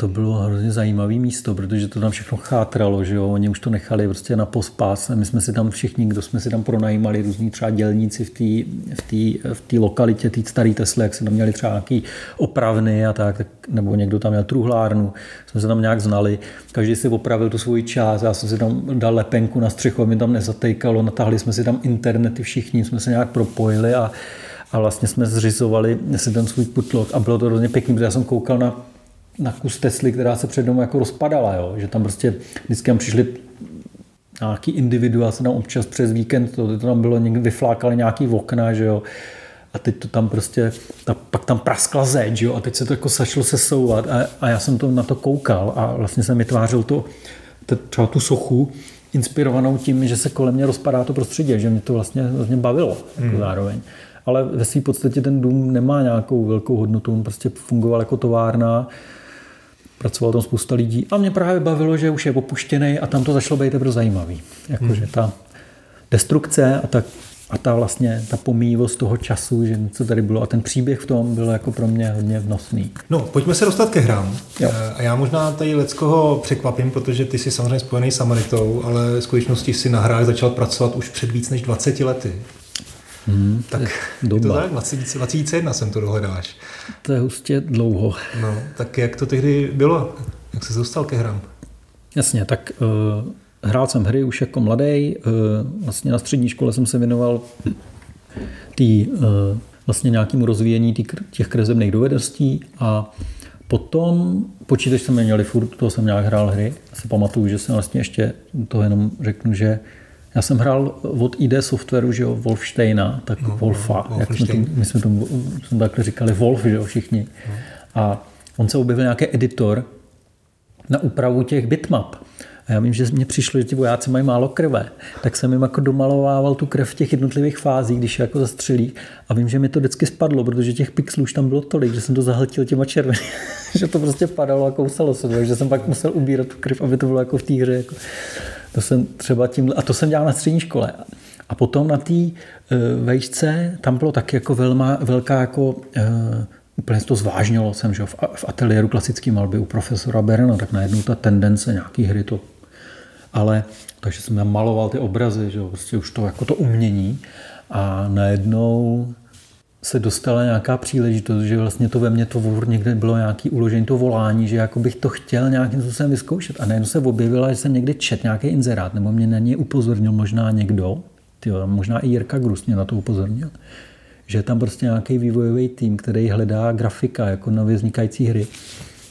B: to bylo hrozně zajímavé místo, protože to tam všechno chátralo, že jo, oni už to nechali prostě na pospas. My jsme si tam všichni, kdo jsme si tam pronajímali, různí třeba dělníci v té v v lokalitě, té staré Tesly, jak se tam měli třeba nějaký opravny a tak, tak, nebo někdo tam měl truhlárnu, jsme se tam nějak znali. Každý si opravil tu svoji část, já jsem si tam dal lepenku na střechu, mi tam nezatejkalo, natáhli jsme si tam internety všichni, jsme se nějak propojili a a vlastně jsme zřizovali si ten svůj putlok a bylo to hrozně pěkný, protože já jsem koukal na na kus Tesly, která se před jako rozpadala, jo? že tam prostě vždycky tam přišli nějaký individua, se tam občas přes víkend, to, to tam bylo, někdy vyflákali nějaký okna, že jo, a teď to tam prostě, ta, pak tam praskla zeď, jo, a teď se to jako začalo se souvat a, a já jsem to na to koukal a vlastně jsem vytvářel to, to, třeba tu sochu, inspirovanou tím, že se kolem mě rozpadá to prostředí, že mě to vlastně, vlastně bavilo jako hmm. zároveň. Ale ve své podstatě ten dům nemá nějakou velkou hodnotu, on prostě fungoval jako továrna, pracovalo tam spousta lidí a mě právě bavilo, že už je opuštěný a tam to začalo být teprve zajímavý. Jakože hmm. ta destrukce a ta, a ta vlastně ta pomývost toho času, že něco tady bylo a ten příběh v tom byl jako pro mě hodně vnosný.
A: No, pojďme se dostat ke hrám. Jo. Eh, a já možná tady Leckoho překvapím, protože ty jsi samozřejmě spojený s Amanitou, ale v skutečnosti si na hrách začal pracovat už před víc než 20 lety. Hmm, tak je, je to tak, 2021 jsem to dohledáš.
B: To je hustě dlouho.
A: No, tak jak to tehdy bylo? Jak se dostal ke hrám?
B: Jasně, tak uh, hrál jsem hry už jako mladý. Uh, vlastně na střední škole jsem se věnoval tý, uh, vlastně nějakému rozvíjení tý, těch kresebných dovedností a potom počítač jsme měli furt, toho jsem nějak hrál hry. Já si pamatuju, že jsem vlastně ještě to jenom řeknu, že já jsem hrál od ID Softwareu, že jo, Wolfsteina, tak no, Wolfa, no, jak jsme to, my jsme to jsme takhle říkali Wolf, že jo, všichni. No. A on se objevil nějaký editor na úpravu těch bitmap. A já vím, že mně přišlo, že ti vojáci mají málo krve, tak jsem jim jako domalovával tu krev v těch jednotlivých fázích, když je jako zastřelí. A vím, že mi to vždycky spadlo, protože těch pixelů už tam bylo tolik, že jsem to zahltil těma červenými, že to prostě padalo a kousalo se, takže jsem pak musel ubírat tu krev, aby to bylo jako v té hře. Jako. To jsem třeba tím, a to jsem dělal na střední škole. A potom na té uh, vejšce, tam bylo taky jako velma, velká jako uh, úplně to zvážnilo jsem, že v, v ateliéru klasické malby u profesora Berna, tak najednou ta tendence nějaký hry to ale takže jsem tam maloval ty obrazy, že prostě už to jako to umění a najednou se dostala nějaká příležitost, že vlastně to ve mně to někde bylo nějaký uložení, to volání, že jako bych to chtěl nějakým způsobem vyzkoušet. A najednou se objevila, že jsem někdy čet nějaký inzerát, nebo mě na ně upozornil možná někdo, tyjo, možná i Jirka Grus mě na to upozornil, že je tam prostě nějaký vývojový tým, který hledá grafika jako nově vznikající hry.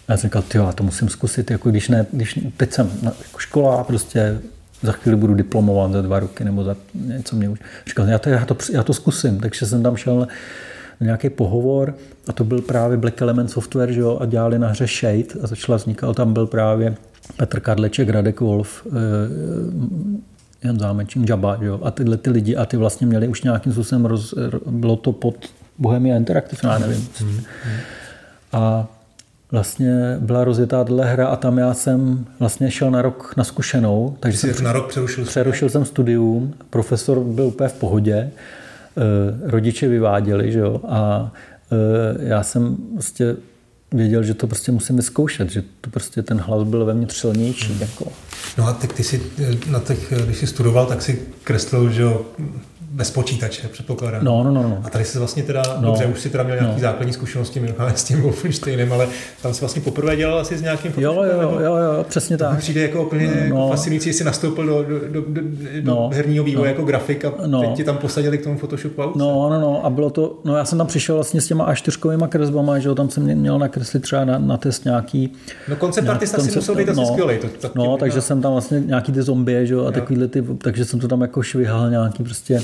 B: A já jsem říkal, jo, to musím zkusit, jako když ne, když teď jsem jako škola, prostě za chvíli budu diplomovat za dva roky nebo za něco mě už. Říkal, já to, já to, já to zkusím, takže jsem tam šel na nějaký pohovor a to byl právě Black Element Software, že jo, a dělali na hře Shade a začala vznikal, tam byl právě Petr Kadleček, Radek Wolf, eh, Jan Zámečník, Jabba, jo, a tyhle ty lidi a ty vlastně měli už nějakým způsobem, roz, bylo to pod Bohemia Interactive, já nevím. Mm-hmm. A vlastně byla rozjetá dle hra a tam já jsem vlastně šel na rok na zkušenou.
A: Takže jsem na rok přerušil?
B: Přerušil jsem studium, profesor byl úplně v pohodě, eh, rodiče vyváděli, že jo, a eh, já jsem vlastně věděl, že to prostě musím vyzkoušet, že to prostě ten hlas byl ve mně silnější. Hmm. Jako.
A: No a tak ty si eh, na těch, když jsi studoval, tak si kreslil, že jo, bez počítače, předpokládám.
B: No, no, no, no.
A: A tady se vlastně teda, no, dobře, už si teda měl nějaký no. základní zkušenosti minimálně s tím Wolfensteinem, ale tam se vlastně poprvé dělal asi s nějakým
B: Jo, jo, jo, jo, jo, přesně tak.
A: Přijde jako úplně no. jako fascinující, jsi nastoupil do, do, do, do, do no. herního vývoje no. jako grafik a no. teď ti tam posadili k tomu Photoshopu.
B: No, no, no, a bylo to, no já jsem tam přišel vlastně s těma A4 kresbama, že jo, tam jsem měl nakreslit třeba na, na test nějaký.
A: No koncept artista si musel být asi
B: no,
A: skvělý.
B: To, tak no, takže jsem tam vlastně nějaký ty zombie, že jo, a takovýhle ty, takže jsem to tam jako švihal nějaký prostě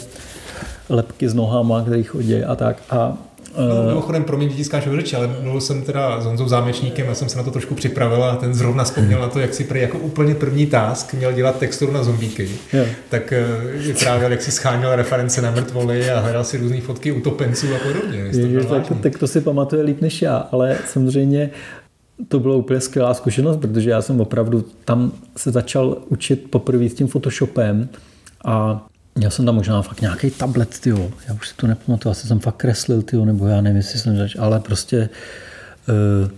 B: lepky s nohama, který chodí a tak. A
A: No, eh, mimochodem, promiň, ti skáču řeči, ale mluvil jsem teda s Honzou Zámečníkem, já jsem se na to trošku připravil a ten zrovna vzpomněl na to, jak si prý jako úplně první task měl dělat texturu na zombíky. Yeah. Tak eh, vyprávěl, jak si scháněl reference na mrtvoly a hledal si různé fotky utopenců a podobně.
B: Je, tak, tak to si pamatuje líp než já, ale samozřejmě to bylo úplně skvělá zkušenost, protože já jsem opravdu tam se začal učit poprvé s tím Photoshopem a Měl jsem tam možná fakt nějaký tablet, tyjo. Já už si to nepamatuju, asi jsem fakt kreslil, tyjo, nebo já nevím, jestli jsem zač, ale prostě uh,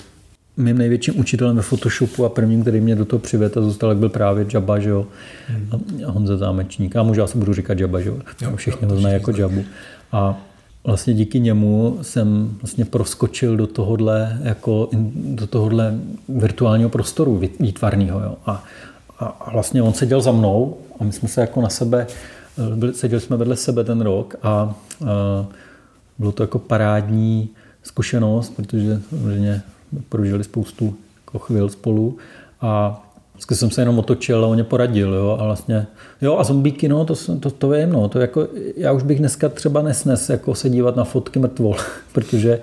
B: mým největším učitelem ve Photoshopu a prvním, který mě do toho přivedl a zůstal, byl právě Jabba, že jo, hmm. a Honza Zámečník. A možná se budu říkat Jabba, že jo, jo všichni ho znají jako Jabbu. A vlastně díky němu jsem vlastně proskočil do tohohle, jako, do tohohle virtuálního prostoru výtvarného. Jo. A, a, a vlastně on seděl za mnou a my jsme se jako na sebe seděli jsme vedle sebe ten rok a, a bylo to jako parádní zkušenost, protože samozřejmě prožili spoustu jako chvil spolu a vždycky jsem se jenom otočil a on mě poradil, jo, a vlastně, jo, a zombíky, no, to, to, to vím, no, to jako, já už bych dneska třeba nesnes jako se dívat na fotky mrtvol, protože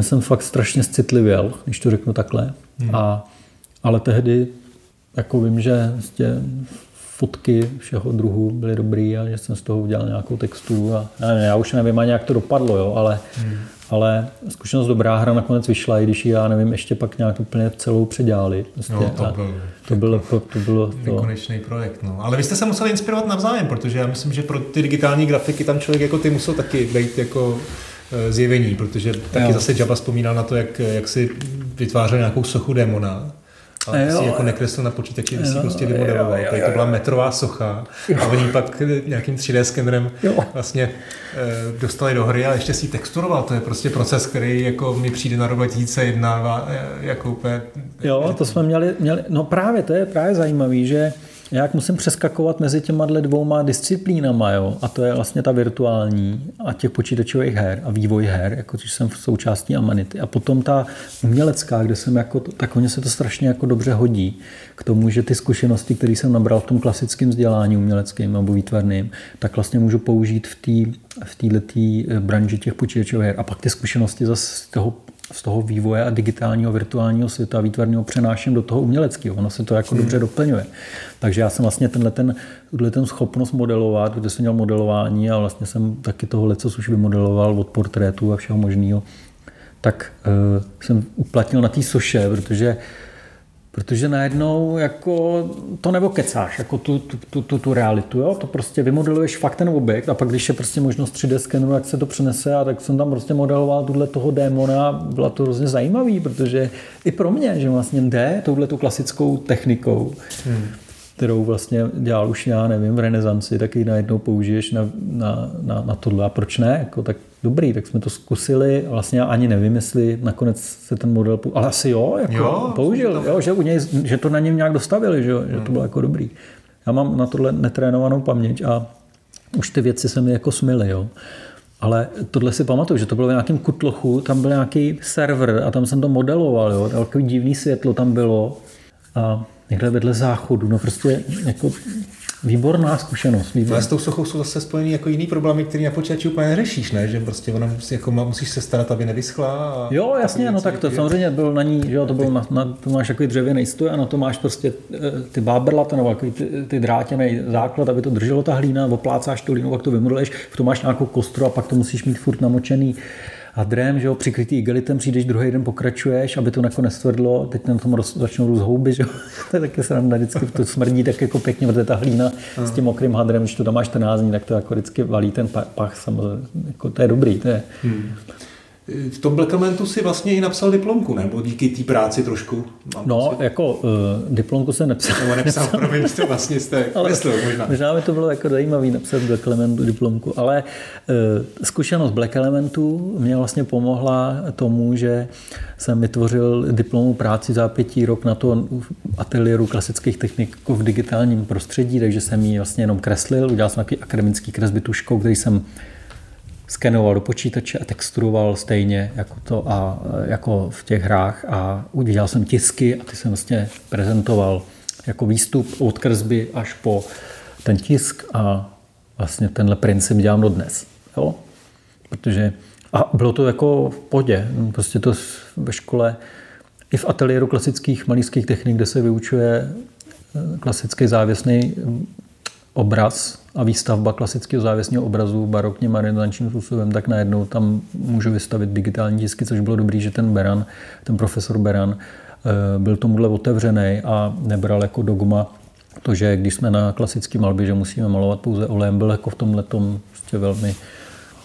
B: jsem fakt strašně citlivěl, když to řeknu takhle, hmm. a, ale tehdy jako vím, že vlastně fotky všeho druhu byly dobrý a že jsem z toho udělal nějakou textu a já, nevím, já už nevím ani jak to dopadlo, jo, ale, hmm. ale zkušenost dobrá hra nakonec vyšla, i když ji, já nevím, ještě pak nějak úplně celou předělali.
A: Prostě. No, to, byl,
B: to, bylo, to, to bylo to.
A: Nekonečný projekt. No. Ale vy jste se museli inspirovat navzájem, protože já myslím, že pro ty digitální grafiky tam člověk jako ty musel taky být jako eh, zjevení, protože taky jo. zase Jabba vzpomínal na to, jak, jak si vytvářel nějakou sochu démona ale jo, si jako nekreslil na počítači, ty si prostě vymodeloval. Tady to byla metrová socha a oni pak nějakým 3D skenerem vlastně e, dostali do hry a ještě si texturoval. To je prostě proces, který jako mi přijde na rok 2001 jako úplně...
B: Jo, to jsme měli, měli, no právě, to je právě zajímavý, že jak musím přeskakovat mezi těma dvouma disciplínama, jo? a to je vlastně ta virtuální a těch počítačových her a vývoj her, jako když jsem v součástí Amanity. A potom ta umělecká, kde jsem jako, tak oni se to strašně jako dobře hodí k tomu, že ty zkušenosti, které jsem nabral v tom klasickém vzdělání uměleckém nebo výtvarným, tak vlastně můžu použít v té v této branži těch počítačových her. A pak ty zkušenosti zase z toho z toho vývoje a digitálního virtuálního světa výtvarného přenáším do toho uměleckého. Ono se to jako hmm. dobře doplňuje. Takže já jsem vlastně tenhle ten, tenhle ten schopnost modelovat, kde jsem měl modelování a vlastně jsem taky toho co už vymodeloval od portrétu a všeho možného, tak uh, jsem uplatnil na té soše, protože Protože najednou jako to nebo kecáš, jako tu, tu, tu, tu realitu, jo? to prostě vymodeluješ fakt ten objekt a pak když je prostě možnost 3D skenu, jak se to přenese a tak jsem tam prostě modeloval tuhle toho démona, bylo to hrozně zajímavý, protože i pro mě, že vlastně jde touhle tu klasickou technikou, hmm. Kterou vlastně dělal už já nevím v renesanci, tak ji najednou použiješ na, na, na, na tohle a proč ne, jako, tak dobrý, tak jsme to zkusili, vlastně ani nevím, jestli nakonec se ten model, ale asi jo, jako jo použil, jo, že, u něj, že to na něm nějak dostavili, že, že to bylo jako dobrý. Já mám na tohle netrénovanou paměť a už ty věci se mi jako smily, jo. Ale tohle si pamatuju, že to bylo v nějakém kutlochu, tam byl nějaký server a tam jsem to modeloval, jo. Takový divný světlo tam bylo a někde vedle záchodu, no prostě jako Výborná zkušenost. Výborná.
A: Ale s tou sochou jsou zase spojený jako jiný problémy, který na počítači úplně neřešíš, ne? Že prostě ona musí, jako, musíš se starat, aby nevyschla. A
B: jo, jasně, no tak to samozřejmě byl na ní, že jo, to byl na, na, to máš takový dřevěný stůj a na to máš prostě eh, ty báberlata nebo ty, ty drátěný základ, aby to drželo ta hlína, oplácáš tu hlínu, pak to vymodeluješ, v tom máš nějakou kostru a pak to musíš mít furt namočený hadrem, že jo, přikrytý igelitem, přijdeš druhý den, pokračuješ, aby to nakonec stvrdlo, teď na tom roz, začnou růst houby, že jo, to je taky sranda, vždycky to smrdí tak jako pěkně, protože ta hlína hmm. s tím mokrým hadrem, když to tam máš 14 dní, tak to jako vždycky valí ten pach, samozřejmě, jako to je dobrý, to je. Hmm
A: v tom Blackamentu si vlastně i napsal diplomku, nebo díky té práci trošku?
B: Mám no, pocit. jako uh, diplomku jsem nepsal.
A: Nebo nepsal, nepsal. promiň, to vlastně jste ale myslel možná.
B: Možná by to bylo jako zajímavý napsat Black Elementu diplomku, ale uh, zkušenost Black Elementu mě vlastně pomohla tomu, že jsem vytvořil diplomovou práci za pětí rok na to ateliéru klasických technik v digitálním prostředí, takže jsem ji vlastně jenom kreslil, udělal jsem takový akademický kresby tuškou, který jsem skenoval do počítače a texturoval stejně jako to a jako v těch hrách a udělal jsem tisky a ty jsem vlastně prezentoval jako výstup od kresby až po ten tisk a vlastně tenhle princip dělám do dnes. Jo? Protože a bylo to jako v podě. Prostě to ve škole i v ateliéru klasických malířských technik, kde se vyučuje eh, klasický závěsný obraz a výstavba klasického závěsního obrazu barokně renesančním způsobem, tak najednou tam můžu vystavit digitální tisky, což bylo dobrý, že ten Beran, ten profesor Beran, eh, byl tomuhle otevřený a nebral jako dogma to, že když jsme na klasické malbě, že musíme malovat pouze olejem, byl jako v tomhle tom prostě velmi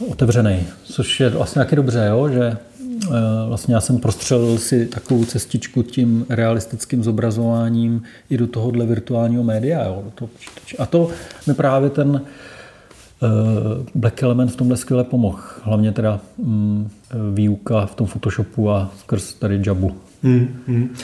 B: otevřený, což je vlastně taky dobře, jo? že vlastně já jsem prostřelil si takovou cestičku tím realistickým zobrazováním i do tohohle virtuálního média. Jo, do toho A to mi právě ten eh, Black Element v tomhle skvěle pomohl. Hlavně teda mm, výuka v tom Photoshopu a skrz tady Jabu. Hmm, hmm.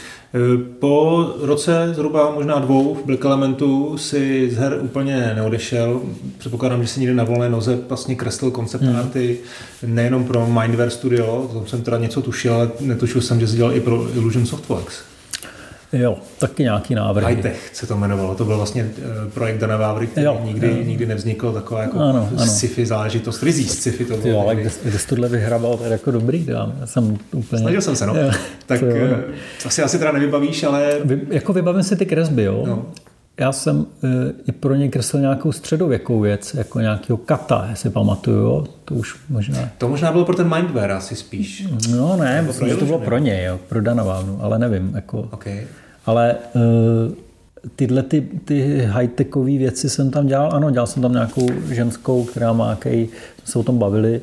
A: Po roce zhruba možná dvou v Black Elementu si z her úplně neodešel. Předpokládám, že si někde na volné noze vlastně kreslil koncept hmm. arty nejenom pro Mindware Studio, to jsem teda něco tušil, ale netušil jsem, že jsi dělal i pro Illusion Softworks.
B: Jo, taky nějaký návrh.
A: Hightech se to jmenovalo. To byl vlastně eh, projekt Dana Vávry, který jo, nikdy, jo. nikdy nevznikl taková jako ano, ano. sci-fi záležitost. Rizí sci-fi to bylo.
B: Jo, ale kde, kde jsi tohle vyhrabal, to je jako dobrý. Já jsem úplně...
A: Snažil jsem se, no. Jo, tak to, eh, si asi teda nevybavíš, ale...
B: Vy, jako vybavím si ty kresby, jo. No. Já jsem e, i pro ně kreslil nějakou středověkou věc, jako nějakého kata, jestli pamatuju, jo? to už možná...
A: To možná bylo pro ten Mindware asi spíš.
B: No ne, myslím, že to bylo pro něj, jo, pro Danovávnu, ale nevím. Jako...
A: Okay.
B: Ale e, tyhle ty, ty high-techové věci jsem tam dělal, ano, dělal jsem tam nějakou ženskou, která má jaký, se o tom bavili,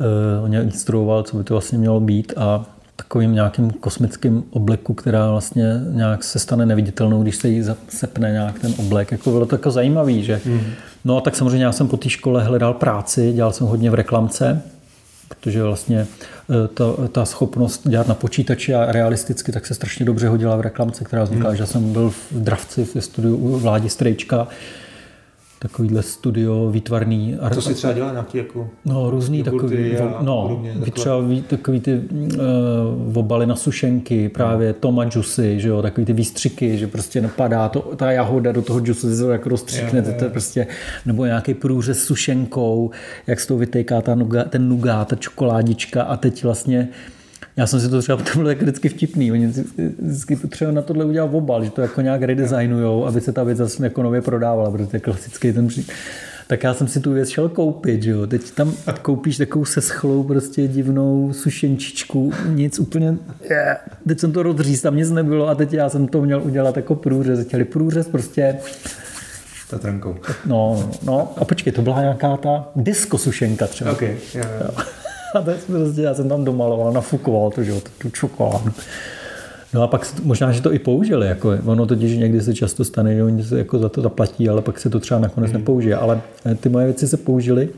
B: e, on mě instruoval, co by to vlastně mělo být a takovým nějakým kosmickým obleku, která vlastně nějak se stane neviditelnou, když se jí sepne nějak ten oblek. Jako bylo to jako zajímavý, že? Mm. No a tak samozřejmě já jsem po té škole hledal práci, dělal jsem hodně v reklamce, protože vlastně e, ta, ta schopnost dělat na počítači a realisticky tak se strašně dobře hodila v reklamce, která vznikla, mm. že jsem byl v Dravci v studiu Vládi Strejčka, takovýhle studio výtvarný.
A: A to si třeba dělá nějaký jako
B: No, různý takový, no, podobně, třeba ví, takový ty uh, obaly na sušenky, právě toma džusy, že jo, takový ty výstřiky, že prostě napadá to, ta jahoda do toho džusu, se to jako rozstřikne, to prostě, nebo nějaký průřez s sušenkou, jak z toho vytejká ta nuga, ten nugá, ta čokoládička a teď vlastně já jsem si to třeba, to bylo tak vždycky vtipný, oni vždycky potřebují na tohle udělat obal, že to jako nějak redesignujou, aby se ta věc zase jako nově prodávala, protože to je klasický ten příklad tak já jsem si tu věc šel koupit, že jo. Teď tam koupíš takovou seschlou prostě divnou sušenčičku, nic úplně, yeah. teď jsem to rozříz, tam nic nebylo a teď já jsem to měl udělat jako průřez, chtěli průřez prostě
A: Tatrankou.
B: No, no a počkej, to byla nějaká ta disco sušenka třeba.
A: Okay, yeah, yeah.
B: A tak prostě, já jsem tam domaloval, nafukoval to, že, tu čokoládu. No a pak možná, že to i použili. Jako, ono totiž někdy se často stane, že oni se jako za to zaplatí, ale pak se to třeba nakonec mm. nepoužije. Ale eh, ty moje věci se použily.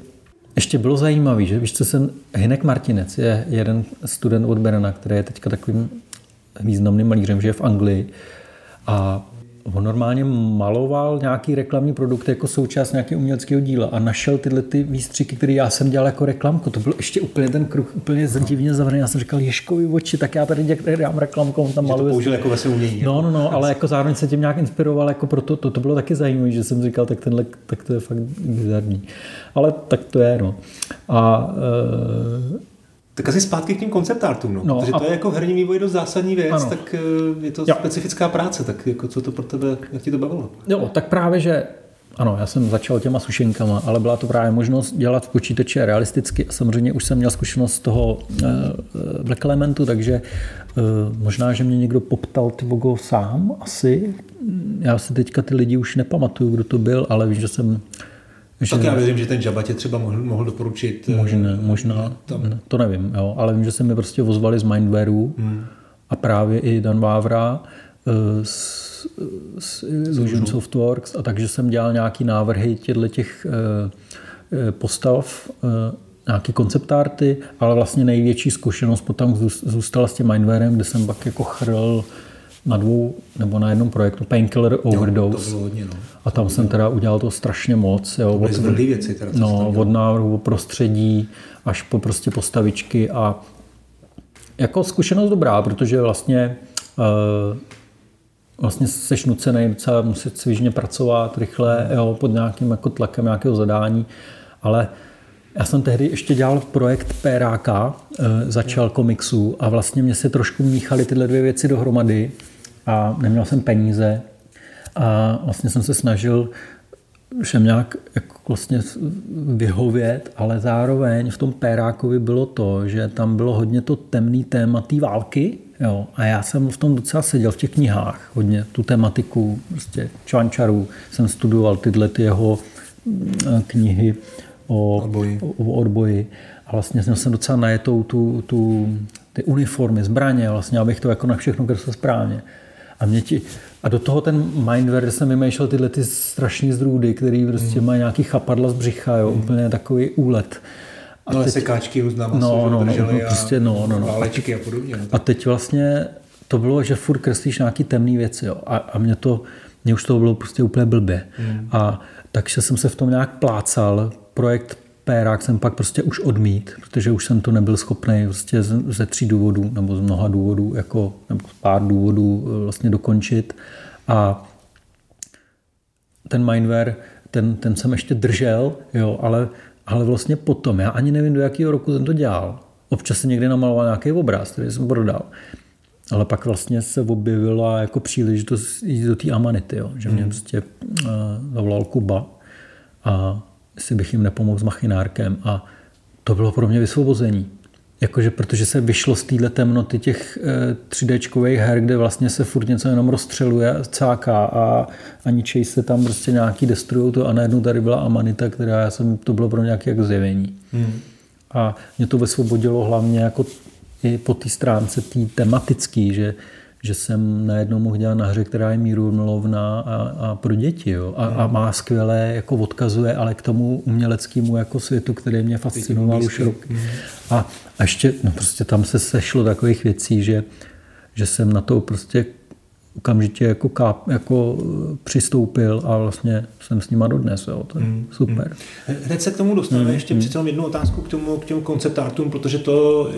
B: Ještě bylo zajímavé, že víš, co jsem, Hinek Martinec je jeden student od Berena, který je teďka takovým významným malířem, že je v Anglii. A on normálně maloval nějaký reklamní produkt jako součást nějakého uměleckého díla a našel tyhle ty výstřiky, které já jsem dělal jako reklamku. To byl ještě úplně ten kruh úplně divně zavřený. Já jsem říkal, Ješkovi oči, tak já tady dělám reklamku, on tam maluje.
A: To použil jako ve umění.
B: No, no, no, ale jako zároveň se tím nějak inspiroval, jako proto, to, to bylo taky zajímavé, že jsem říkal, tak tenhle, tak to je fakt bizarní. Ale tak to je, no. A e,
A: tak asi zpátky k tím konceptártům, no. no protože a... to je jako v herním vývoji dost zásadní věc, ano. tak eh, je to jo. specifická práce, tak jako co to pro tebe, jak ti to bavilo?
B: Jo, tak právě, že ano, já jsem začal těma sušenkama, ale byla to právě možnost dělat v počítači realisticky a samozřejmě už jsem měl zkušenost z toho uh, Black Elementu, takže uh, možná, že mě někdo poptal ty logo sám asi. Já si teďka ty lidi už nepamatuju, kdo to byl, ale vím, že jsem
A: tak já věřím, že ten Jabba tě třeba mohl, mohl doporučit.
B: Možná, eh, možná, tam. to nevím, jo, ale vím, že se mi prostě ozvali z Mindwareu hmm. a právě i Dan Vávra eh, z, z Illusion Softworks a takže jsem dělal nějaký návrhy těchto těch eh, postav, nějaký konceptárty, ale vlastně největší zkušenost potom zůstala s tím Mindwarem, kde jsem pak jako chrl na dvou nebo na jednom projektu Painkiller Overdose. Jo, to bylo hodně, no. A tam jsem teda udělal to strašně moc. Jo,
A: to od, věci. Teda,
B: no, od návrhu prostředí až po prostě postavičky a jako zkušenost dobrá, protože vlastně uh, vlastně seš nucený docela muset svižně pracovat rychle jo, pod nějakým jako tlakem nějakého zadání, ale já jsem tehdy ještě dělal projekt PRK, eh, začal komiksu a vlastně mě se trošku míchaly tyhle dvě věci dohromady a neměl jsem peníze a vlastně jsem se snažil všem nějak jako vlastně vyhovět, ale zároveň v tom Pérákovi bylo to, že tam bylo hodně to temný téma té války, jo, a já jsem v tom docela seděl v těch knihách, hodně tu tematiku, prostě Čvančarů, jsem studoval tyhle ty jeho mm, knihy o odboji. O, o odboji. A vlastně jsem docela najetou tu, tu, ty uniformy, zbraně, vlastně, abych to jako na všechno kreslil správně. A, mě ti, a do toho ten mindware, jsem vymýšlel tyhle ty strašný zrůdy, který prostě mm. mají nějaký chapadla z břicha, jo, mm. úplně takový úlet.
A: A no, teď, sekáčky různá
B: no, no, no, no, prostě, no, no, no.
A: válečky a podobně. No,
B: a teď vlastně to bylo, že furt kreslíš nějaký temné věci. Jo. A, a mě to, mě už to bylo prostě úplně blbě. Mm. A takže jsem se v tom nějak plácal. Projekt Pérák jsem pak prostě už odmít, protože už jsem to nebyl schopný prostě ze tří důvodů, nebo z mnoha důvodů, jako, nebo pár důvodů eh, vlastně dokončit. A ten Mindware, ten, ten jsem ještě držel, jo, ale, ale vlastně potom, já ani nevím, do jakého roku jsem to dělal. Občas se někdy namaloval nějaký obraz, který jsem prodal. Ale pak vlastně se objevila jako příležitost jít do té Amanity, jo, že mě hmm. prostě uh, zavolal Kuba a jestli bych jim nepomohl s machinárkem a to bylo pro mě vysvobození. Jakože, protože se vyšlo z téhle temnoty těch 3D eh, her, kde vlastně se furt něco jenom rozstřeluje, cáká a, a ničej se tam prostě nějaký destrují to a najednou tady byla Amanita, která já jsem, to bylo pro mě nějaké jako zjevení. Hmm. A mě to vysvobodilo hlavně jako i po té stránce tý tematický, že, že jsem najednou mohl dělat na hře, která je mírumilovná a, a pro děti. Jo. A, a má skvělé, jako odkazuje, ale k tomu uměleckému jako světu, který mě fascinoval už rok. A, a ještě, no prostě tam se sešlo takových věcí, že, že jsem na to prostě okamžitě jako, káp, jako eh, přistoupil a vlastně jsem s nima dodnes. Jo. To je mm, super.
A: Mm. Hned se k tomu dostaneme. Mm, Ještě mm. přece jednu otázku k tomu, k těm konceptártům, protože to,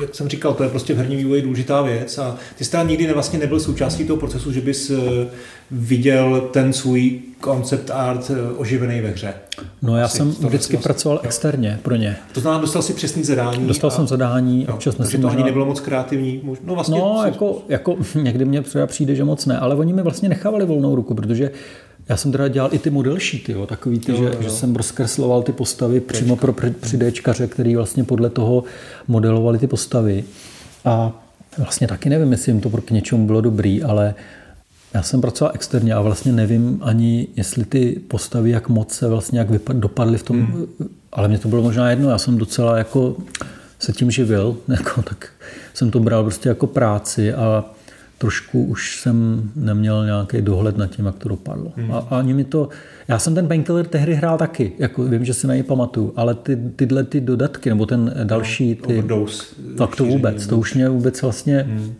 A: jak jsem říkal, to je prostě v herním vývoji důležitá věc a ty jsi nikdy vlastně nebyl součástí toho procesu, že bys eh, viděl ten svůj koncept art eh, oživený ve hře.
B: No já jsem vždycky vlastně, pracoval jo. externě pro ně.
A: To znamená, dostal si přesný zadání.
B: Dostal a, jsem zadání. Jo,
A: občas takže to možná... ani nebylo moc kreativní.
B: No, vlastně, no jako, jako někdy mě přijde, že moc ne, ale oni mi vlastně nechávali volnou ruku, protože já jsem teda dělal i ty model sheety, jo, takový ty, jo, že, jo. že jsem rozkresloval ty postavy Dčka. přímo pro při Dčkaře, který vlastně podle toho modelovali ty postavy. A vlastně taky nevím, jestli jim to k něčemu bylo dobrý, ale já jsem pracoval externě a vlastně nevím ani, jestli ty postavy, jak moc se vlastně jak vypad, dopadly v tom, hmm. ale mě to bylo možná jedno, já jsem docela jako se tím živil, jako, tak jsem to bral prostě jako práci a trošku už jsem neměl nějaký dohled nad tím, jak to dopadlo. Hmm. A, a ani mi to, já jsem ten Painkiller tehdy hrál taky, jako vím, že si na něj pamatuju, ale ty, tyhle ty dodatky, nebo ten další, no, ty,
A: overdose,
B: tak to vůbec, to už mě vůbec vlastně, hmm.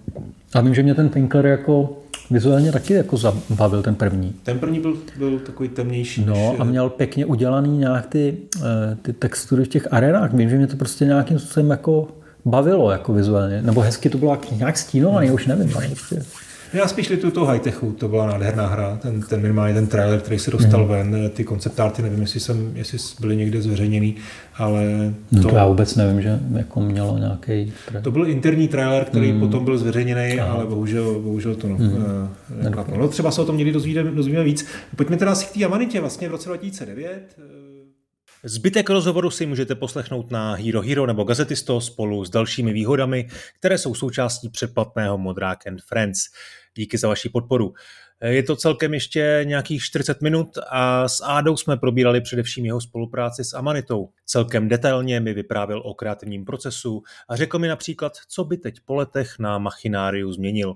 B: a vím, že mě ten Painkiller jako vizuálně taky jako zabavil ten první.
A: Ten první byl, byl takový temnější.
B: No než... a měl pěkně udělaný nějak ty, eh, ty textury v těch arenách. Vím, že mě to prostě nějakým způsobem jako bavilo jako vizuálně. Nebo hezky to bylo nějak stínovaný, už nevím. Prostě.
A: Já spíš litu toho high-techu, to byla nádherná hra, ten, ten minimálně ten trailer, který se dostal mm. ven, ty konceptárty, nevím, jestli, jsem, jestli byly někde zveřejněný, ale...
B: No to, to já vůbec nevím, že jako mělo nějaký...
A: To byl interní trailer, který mm. potom byl zveřejněný, Aha. ale bohužel, bohužel to no, mm. no, třeba se o tom někdy dozvíme, dozvíme víc. Pojďme teda si k té Amanitě, vlastně v roce 2009 Zbytek rozhovoru si můžete poslechnout na Hero Hero nebo Gazetisto spolu s dalšími výhodami, které jsou součástí předplatného Modrák and Friends. Díky za vaši podporu. Je to celkem ještě nějakých 40 minut a s Ádou jsme probírali především jeho spolupráci s Amanitou. Celkem detailně mi vyprávěl o kreativním procesu a řekl mi například, co by teď po letech na Machináriu změnil.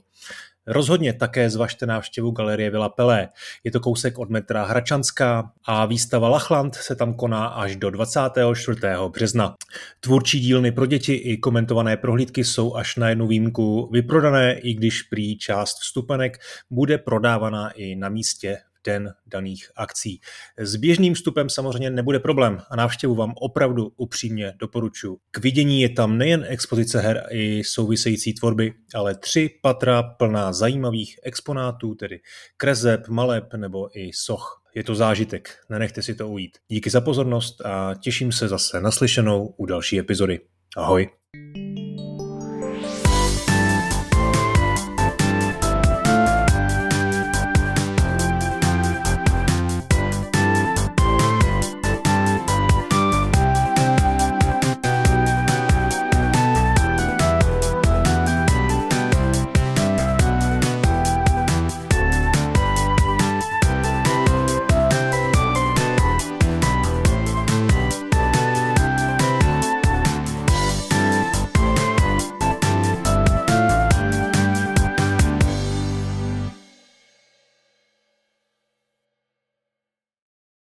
A: Rozhodně také zvažte návštěvu Galerie Vila Pelé. Je to kousek od metra Hračanská a výstava Lachland se tam koná až do 24. března. Tvůrčí dílny pro děti i komentované prohlídky jsou až na jednu výjimku vyprodané, i když prý část vstupenek bude prodávaná i na místě den daných akcí. S běžným vstupem samozřejmě nebude problém a návštěvu vám opravdu upřímně doporučuji. K vidění je tam nejen expozice her i související tvorby, ale tři patra plná zajímavých exponátů, tedy kreseb, maleb nebo i soch. Je to zážitek, nenechte si to ujít. Díky za pozornost a těším se zase naslyšenou u další epizody. Ahoj.